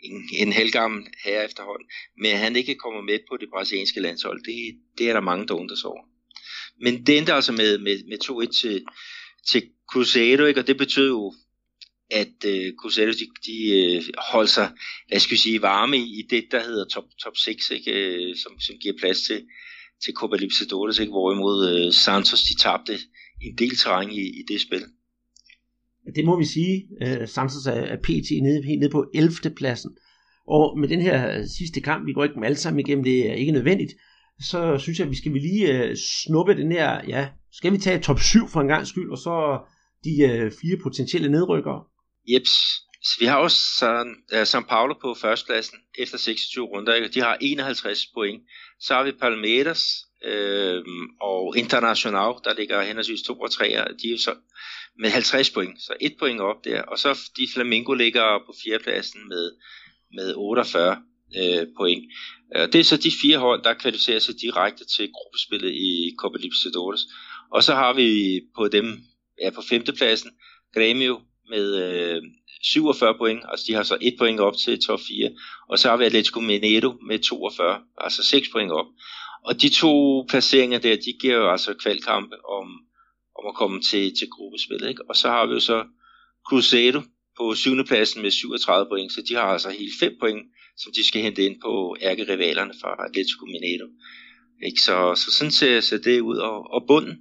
[SPEAKER 3] en, en halvgammel herre efterhånden, men han ikke kommer med på det brasilianske landshold, det, det er der mange, der undrer sig over. Men det endte altså med, med, med 2-1 til, til Cruzeiro, ikke? og det betød jo, at øh, Cruzeiro de, de øh, holdt sig, lad os sige, varme i, i det, der hedder top, top 6, ikke? Øh, som, som giver plads til, til Copa Libertadores, ikke? hvorimod øh, Santos de tabte en del terræn i, i det spil.
[SPEAKER 2] Det må vi sige. Øh, Santos er, er pt. Nede, helt nede på 11. pladsen. Og med den her øh, sidste kamp, vi går ikke med alle sammen igennem, det er ikke nødvendigt, så synes jeg, at vi skal vi lige øh, snuppe den her, ja, skal vi tage top 7 for en gang skyld, og så de øh, fire potentielle nedrykkere?
[SPEAKER 3] Jeps. Så vi har også San, uh, San Paulo på førstepladsen efter 26 runder, ikke? de har 51 point. Så har vi Palmeiras øh, og International, der ligger henholdsvis 2 og 3, de er så med 50 point, så et point op der, og så de Flamingo ligger på fjerdepladsen med, med 48 øh, point. Og det er så de fire hold, der kvalificerer sig direkte til gruppespillet i Copa Libertadores. Og så har vi på dem, ja på femtepladsen, Grêmio med øh, 47 point, altså de har så et point op til top 4, og så har vi Atletico Mineiro med 42, altså 6 point op. Og de to placeringer der, de giver jo altså kvalkampe om, om at komme til, til gruppespillet. Ikke? Og så har vi jo så Cruzeiro på 7. pladsen med 37 point, så de har altså helt 5 point, som de skal hente ind på ærkerivalerne fra Atletico Mineiro. Ikke? Så, så sådan ser, ser det ud. Og, og bunden?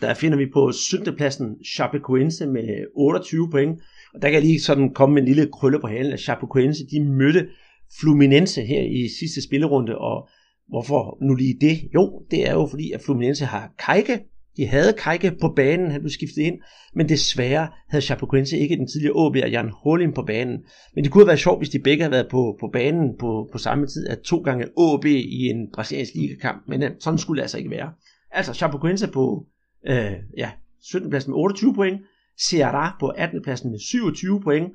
[SPEAKER 2] Der finder vi på 17. pladsen Chapecoense med 28 point. Og der kan jeg lige sådan komme med en lille krølle på halen, at Chapecoense de mødte Fluminense her i sidste spillerunde, og hvorfor nu lige det? Jo, det er jo fordi, at Fluminense har Kajke, de havde Kajke på banen, han blev skiftet ind, men desværre havde Chapecoense ikke den tidligere OB og Jan Holm på banen. Men det kunne have været sjovt, hvis de begge havde været på, på banen på, på samme tid, at to gange OB i en brasiliansk ligakamp, men øh, sådan skulle det altså ikke være. Altså Chapecoense på øh, ja, 17. pladsen med 28 point, Ceará på 18. pladsen med 27 point,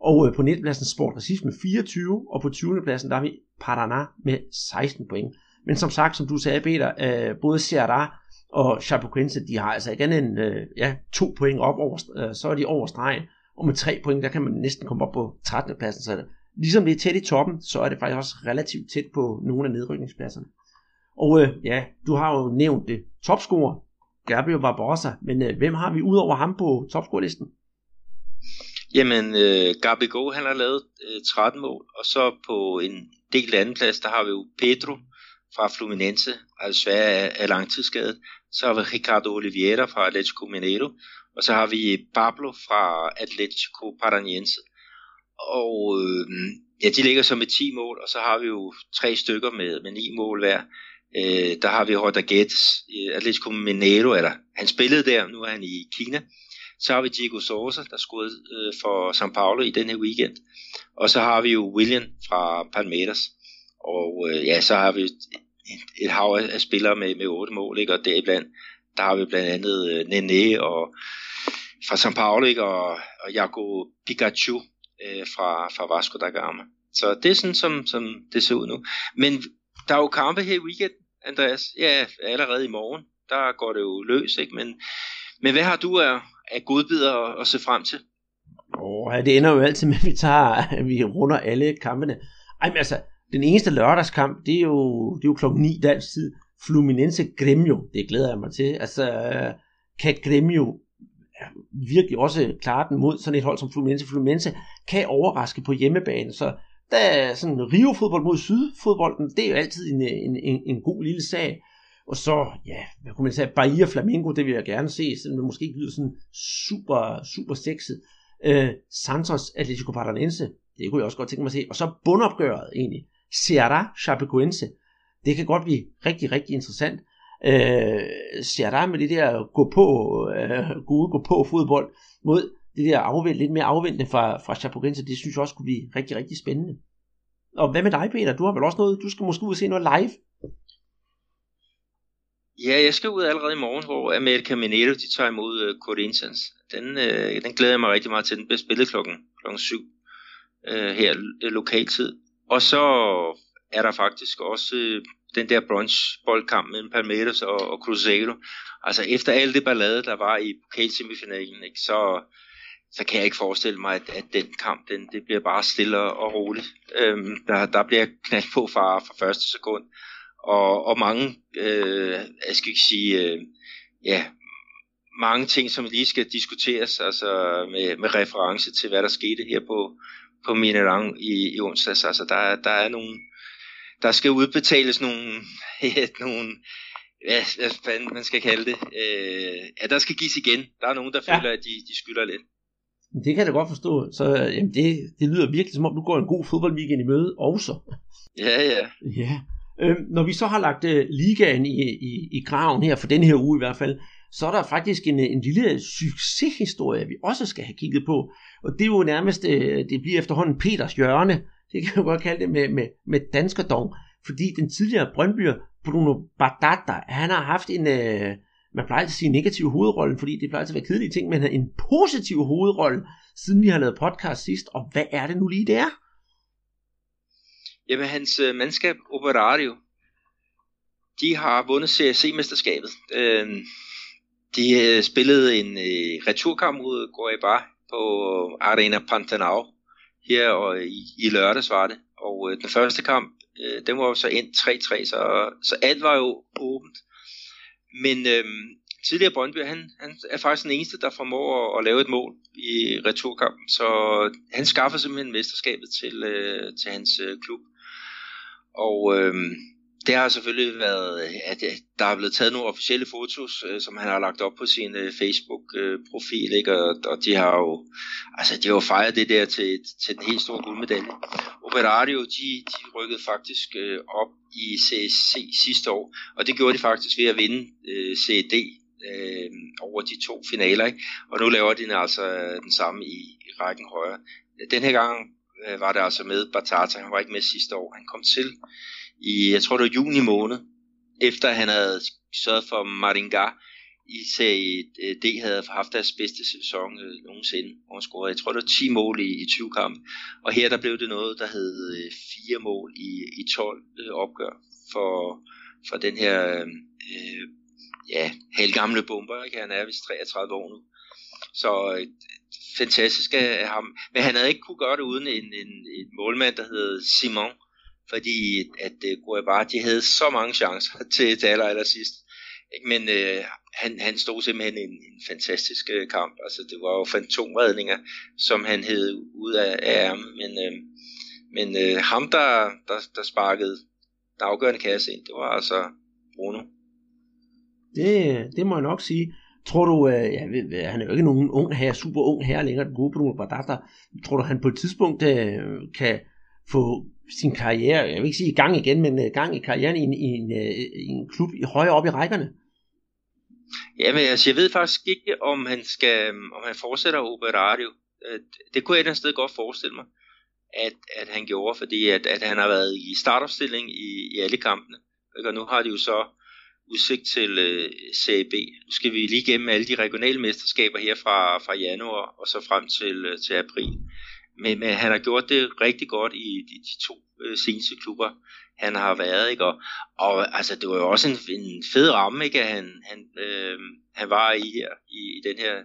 [SPEAKER 2] og øh, på 19. pladsen Sport Recife med 24, og på 20. pladsen der har vi Paraná med 16 point. Men som sagt, som du sagde, Peter, øh, både Ceará og Chapecoense, de har altså igen en, øh, ja, to point op over, øh, så er de over stregen, og med tre point, der kan man næsten komme op på 13. pladsen, så det, ligesom det er tæt i toppen, så er det faktisk også relativt tæt på nogle af nedrykningspladserne. Og øh, ja, du har jo nævnt det, topscorer, Gabriel Barbosa, men øh, hvem har vi ud over ham på topscorelisten?
[SPEAKER 3] Jamen, øh, Gabigol, han har lavet øh, 13 mål, og så på en del anden plads, der har vi jo Pedro fra Fluminense, altså er, er langtidsskadet. Så har vi Ricardo Oliveira fra Atletico Mineiro, og så har vi Pablo fra Atletico Paranaense. Og øh, ja, de ligger så med 10 mål, og så har vi jo tre stykker med, med 9 mål hver. Øh, der har vi Roger Guedes, øh, Atletico Mineiro, eller han spillede der, nu er han i Kina. Så har vi Diego Sosa, der scorede øh, for São Paulo i den her weekend. Og så har vi jo William fra Palmeiras. Og øh, ja, så har vi et, hav af spillere med, med otte mål, ikke? og deriblandt, der har vi blandt andet øh, Nene og fra São Paulo, ikke? og, og Jaco Pikachu øh, fra, fra Vasco da Gama. Så det er sådan, som, som det ser ud nu. Men der er jo kampe her i weekend, Andreas. Ja, allerede i morgen. Der går det jo løs, ikke? Men, men hvad har du af, af godbidder at, at se frem til?
[SPEAKER 2] Åh, oh, det ender jo altid med, at vi, tager, at vi runder alle kampene. Ej, men altså, den eneste lørdagskamp, det er jo, det er jo klokken 9 dansk tid. Fluminense Gremio, det glæder jeg mig til. Altså, kan Gremio virkelig også klare den mod sådan et hold som Fluminense. Fluminense kan overraske på hjemmebane, så der er sådan Rio-fodbold mod sydfodbolden, det er jo altid en, en, en, en god lille sag. Og så, ja, hvad kunne man sige, Bahia Flamingo, det vil jeg gerne se, selvom det måske ikke lyder sådan super, super sexet. Uh, Santos Atletico Paranaense, det kunne jeg også godt tænke mig at se. Og så bundopgøret egentlig. Ceará Chapecoense. Det kan godt blive rigtig, rigtig interessant. Øh, Ceará med det der gå på, øh, gode gå på fodbold mod det der afvent, lidt mere afventende fra, fra Chapecoense, det synes jeg også kunne blive rigtig, rigtig spændende. Og hvad med dig, Peter? Du har vel også noget, du skal måske ud og se noget live?
[SPEAKER 3] Ja, jeg skal ud allerede i morgen, hvor America Mineiro de tager imod uh, Corinthians. Den, uh, den glæder jeg mig rigtig meget til. Den bliver spillet klokken, klokken 7 uh, øh, her lokaltid. Og så er der faktisk også øh, den der bronzeboldkamp mellem Palmeiras og, og Cruzeiro. Altså efter alt det ballade, der var i pokalsemifinalen, ikke, så, så kan jeg ikke forestille mig, at, at den kamp, den, det bliver bare stille og roligt. Øhm, der, der bliver knald på fra, fra første sekund, og, og mange, øh, jeg skal ikke sige, øh, ja, mange ting, som lige skal diskuteres, altså med, med reference til, hvad der skete her på, på Minerang i, i onsdags. Altså der, der er nogle, der skal udbetales nogle, nogle ja, hvad fanden man skal kalde det. Øh, ja, der skal gives igen. Der er nogen, der ja. føler, at de, de skylder lidt.
[SPEAKER 2] Det kan jeg da godt forstå. Så jamen det, det lyder virkelig som om, du går en god fodboldweekend i møde også.
[SPEAKER 3] Ja, ja.
[SPEAKER 2] ja. Øhm, når vi så har lagt uh, ligaen i, i, i graven her, for den her uge i hvert fald, så er der faktisk en, en lille succeshistorie, vi også skal have kigget på. Og det er jo nærmest, øh, det bliver efterhånden Peters hjørne, det kan jeg godt kalde det med, med, med danskerdom, fordi den tidligere Brøndbyer, Bruno Badatta, han har haft en, øh, man plejer altid at sige negativ hovedrolle, fordi det plejer altid at være kedelige ting, men en positiv hovedrolle, siden vi har lavet podcast sidst, og hvad er det nu lige, det er?
[SPEAKER 3] Jamen, hans øh, mandskab, Operario, de har vundet CSC-mesterskabet. Øh, de øh, spillede en øh, returkamp mod Goiaba på øh, Arena Pantanal her og øh, i, i lørdags var det. Og øh, den første kamp, øh, den var jo så endt 3-3, så, så alt var jo åbent. Men øh, tidligere Brøndby, han, han er faktisk den eneste, der formår at, at lave et mål i returkampen. Så han skaffer simpelthen mesterskabet til, øh, til hans øh, klub. Og øh, det har selvfølgelig været, at der er blevet taget nogle officielle fotos, øh, som han har lagt op på sin øh, Facebook-profil, ikke? Og, og de har jo, altså de har jo fejret det der til, til den helt store guldmedalje. Operario, de, de rykkede faktisk øh, op i CSC sidste år, og det gjorde de faktisk ved at vinde øh, CED øh, over de to finaler, ikke? og nu laver de altså den samme i, i rækken højere. Den her gang var det altså med Batata, han var ikke med sidste år, han kom til i, jeg tror det var juni måned, efter han havde sørget for Maringa i Serie D havde haft deres bedste sæson øh, nogensinde, hvor han scorede, jeg tror det var 10 mål i, i 20 kampe, og her der blev det noget, der hed øh, 4 mål i, i 12 øh, opgør for, for den her øh, ja, halvgamle bomber, ikke? han er vist 33 år nu, så øh, fantastisk af ham, men han havde ikke kunne gøre det uden en, en, en målmand, der hed Simon, fordi at øh, uh, bare, havde så mange chancer til, til aller, aller sidst. Men uh, han, han stod simpelthen en, en fantastisk uh, kamp. Altså, det var jo fantomredninger, som han hed ud af, af ærmen. Men, uh, men uh, ham, der, der, der sparkede den afgørende kasse ind, det var altså Bruno.
[SPEAKER 2] Det, det må jeg nok sige. Tror du, uh, ja, han er jo ikke nogen ung her, super ung her længere, den gode Bruno Badata. Tror du, han på et tidspunkt kan få sin karriere, jeg vil ikke sige i gang igen, men øh, gang i karrieren i en, i en, øh, i en klub højere op i rækkerne?
[SPEAKER 3] Jamen, altså, jeg ved faktisk ikke, om han skal, om han fortsætter Operario. Øh, det kunne jeg et sted godt forestille mig, at, at han gjorde, fordi at, at han har været i startopstilling i, i alle kampene. Og nu har de jo så udsigt til uh, CAB. Nu skal vi lige gennem alle de regionale mesterskaber her fra, fra januar og så frem til, uh, til april. Men, men han har gjort det rigtig godt i de, de to øh, seneste klubber, han har været. Ikke? Og, og altså, det var jo også en, en fed ramme, ikke? han, han, øh, han var i her i, i den her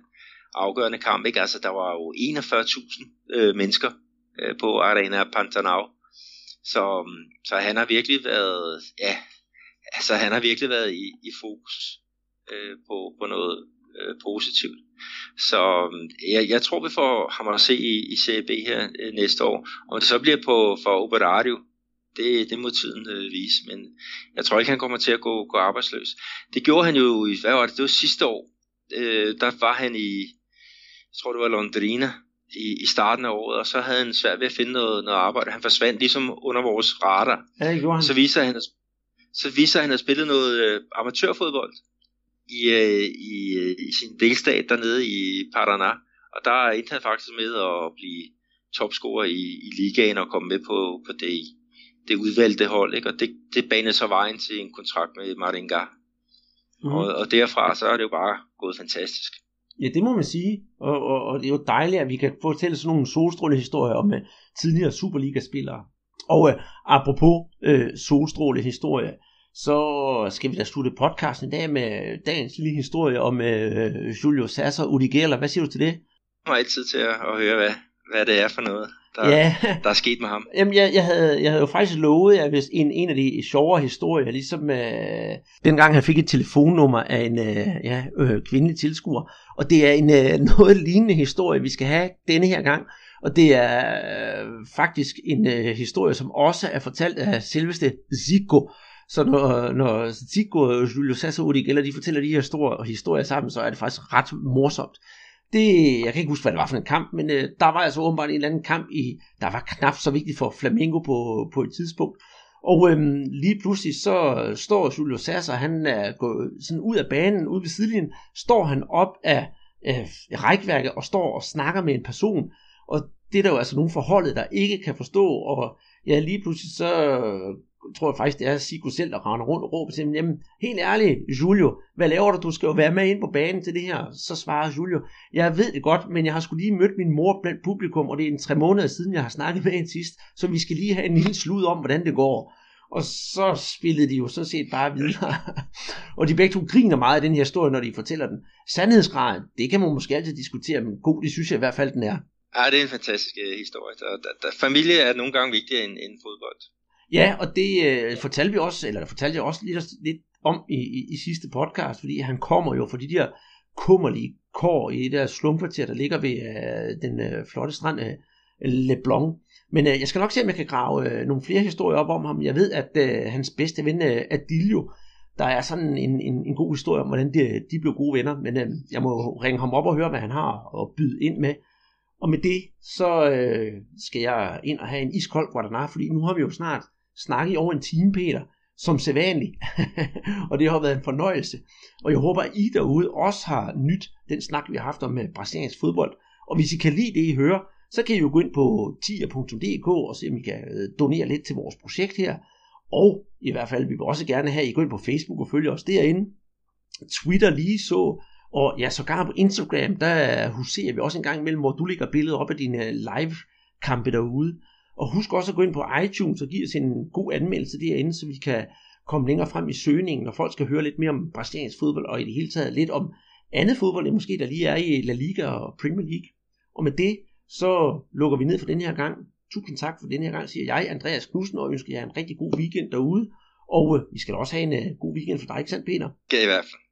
[SPEAKER 3] afgørende kamp. Ikke? Altså, der var jo 41.000 øh, mennesker øh, på Arena Pantanal. Så, så han har virkelig været, ja, altså han har virkelig været i, i fokus øh, på, på noget øh, positivt. Så øhm, jeg, jeg tror, vi får ham at se i, i CB her øh, næste år. Om det så bliver på for Operario, det, det må tiden øh, vise, men jeg tror ikke, han kommer til at gå, gå arbejdsløs. Det gjorde han jo i, hvad var det, det var sidste år. Øh, der var han i, jeg tror det var Londrina, i, i starten af året, og så havde han svært ved at finde noget, noget arbejde. Han forsvandt ligesom under vores radar.
[SPEAKER 2] Ja, det gjorde han.
[SPEAKER 3] Så viser han, så viser han, at spillet noget øh, amatørfodbold i, øh, i, øh, i sin delstat dernede i Paraná. Og der endte han faktisk med at blive topscorer i, i ligaen og komme med på, på det, det udvalgte hold. Ikke? Og det, det banede så vejen til en kontrakt med Maringa. Mm. Og, og derfra så er det jo bare gået fantastisk.
[SPEAKER 2] Ja, det må man sige. Og, og, og det er jo dejligt, at vi kan fortælle sådan nogle solstrålehistorier om uh, tidligere Superliga-spillere. Og uh, apropos uh, solstrålehistorier, så skal vi da slutte podcasten i dag med dagens lille historie om øh, Julio Sasser Udigela. Hvad siger du til det?
[SPEAKER 3] mig altid til at, at høre, hvad, hvad det er for noget, der, ja. der er sket med ham.
[SPEAKER 2] Jamen, jeg, jeg, havde, jeg havde jo faktisk lovet, at hvis en, en af de sjovere historier, ligesom øh, dengang han fik et telefonnummer af en øh, ja, øh, kvindelig tilskuer, og det er en øh, noget lignende historie, vi skal have denne her gang, og det er øh, faktisk en øh, historie, som også er fortalt af selveste Zico, så når, når Sigurd og Julio Sasso og eller de fortæller de her store historier sammen, så er det faktisk ret morsomt. Det, jeg kan ikke huske, hvad det var for en kamp, men øh, der var altså åbenbart en eller anden kamp, i, der var knap så vigtig for Flamengo på, på et tidspunkt. Og øhm, lige pludselig så står Julio Sasser, han er gået sådan ud af banen, ud ved sidelinjen, står han op af øh, rækværket og står og snakker med en person. Og det er der jo altså nogle forholdet, der ikke kan forstå, og ja, lige pludselig så tror jeg faktisk, det er Sigo selv, der render rundt og råber til ham, jamen, helt ærligt, Julio, hvad laver du? Du skal jo være med ind på banen til det her. Så svarer Julio, jeg ved det godt, men jeg har skulle lige mødt min mor blandt publikum, og det er en tre måneder siden, jeg har snakket med hende sidst, så vi skal lige have en lille slud om, hvordan det går. Og så spillede de jo sådan set bare videre. og de begge to griner meget af den her historie, når de fortæller den. Sandhedsgraden, det kan man måske altid diskutere, men god, det synes jeg i hvert fald, den er.
[SPEAKER 3] Ja, det er en fantastisk uh, historie. Der, der, der, familie er nogle gange vigtigere end, end fodbold.
[SPEAKER 2] Ja, og det øh, fortalte vi også, eller fortalte jeg også lidt, lidt om i, i, i sidste podcast, fordi han kommer jo fra de der kummerlige kår i det der slumkvarter, der ligger ved øh, den øh, flotte strand øh, Le Blanc. Men øh, jeg skal nok se, om jeg kan grave øh, nogle flere historier op om ham. Jeg ved, at øh, hans bedste ven, øh, Adilio, der er sådan en, en, en god historie om, hvordan de, de blev gode venner. Men øh, jeg må ringe ham op og høre, hvad han har at byde ind med. Og med det, så øh, skal jeg ind og have en iskold Guadalajara, fordi nu har vi jo snart snakke i over en time, Peter, som sædvanligt. og det har været en fornøjelse. Og jeg håber, at I derude også har nyt den snak, vi har haft om øh, brasiliansk fodbold. Og hvis I kan lide det, I hører, så kan I jo gå ind på tier.dk og se, om I kan øh, donere lidt til vores projekt her. Og i hvert fald, vi vil også gerne have, at I går ind på Facebook og følger os derinde. Twitter lige så. Og ja, sågar på Instagram, der huserer vi også en gang imellem, hvor du lægger billeder op af dine øh, live kampe derude. Og husk også at gå ind på iTunes og give os en god anmeldelse derinde, så vi kan komme længere frem i søgningen, og folk skal høre lidt mere om brasiliansk fodbold, og i det hele taget lidt om andet fodbold, end måske der lige er i La Liga og Premier League. Og med det, så lukker vi ned for den her gang. Tusind tak for den her gang, siger jeg, Andreas Knudsen, og ønsker jer en rigtig god weekend derude. Og øh, vi skal også have en øh, god weekend for dig, ikke sandt, Peter?
[SPEAKER 3] Ja, i hvert fald.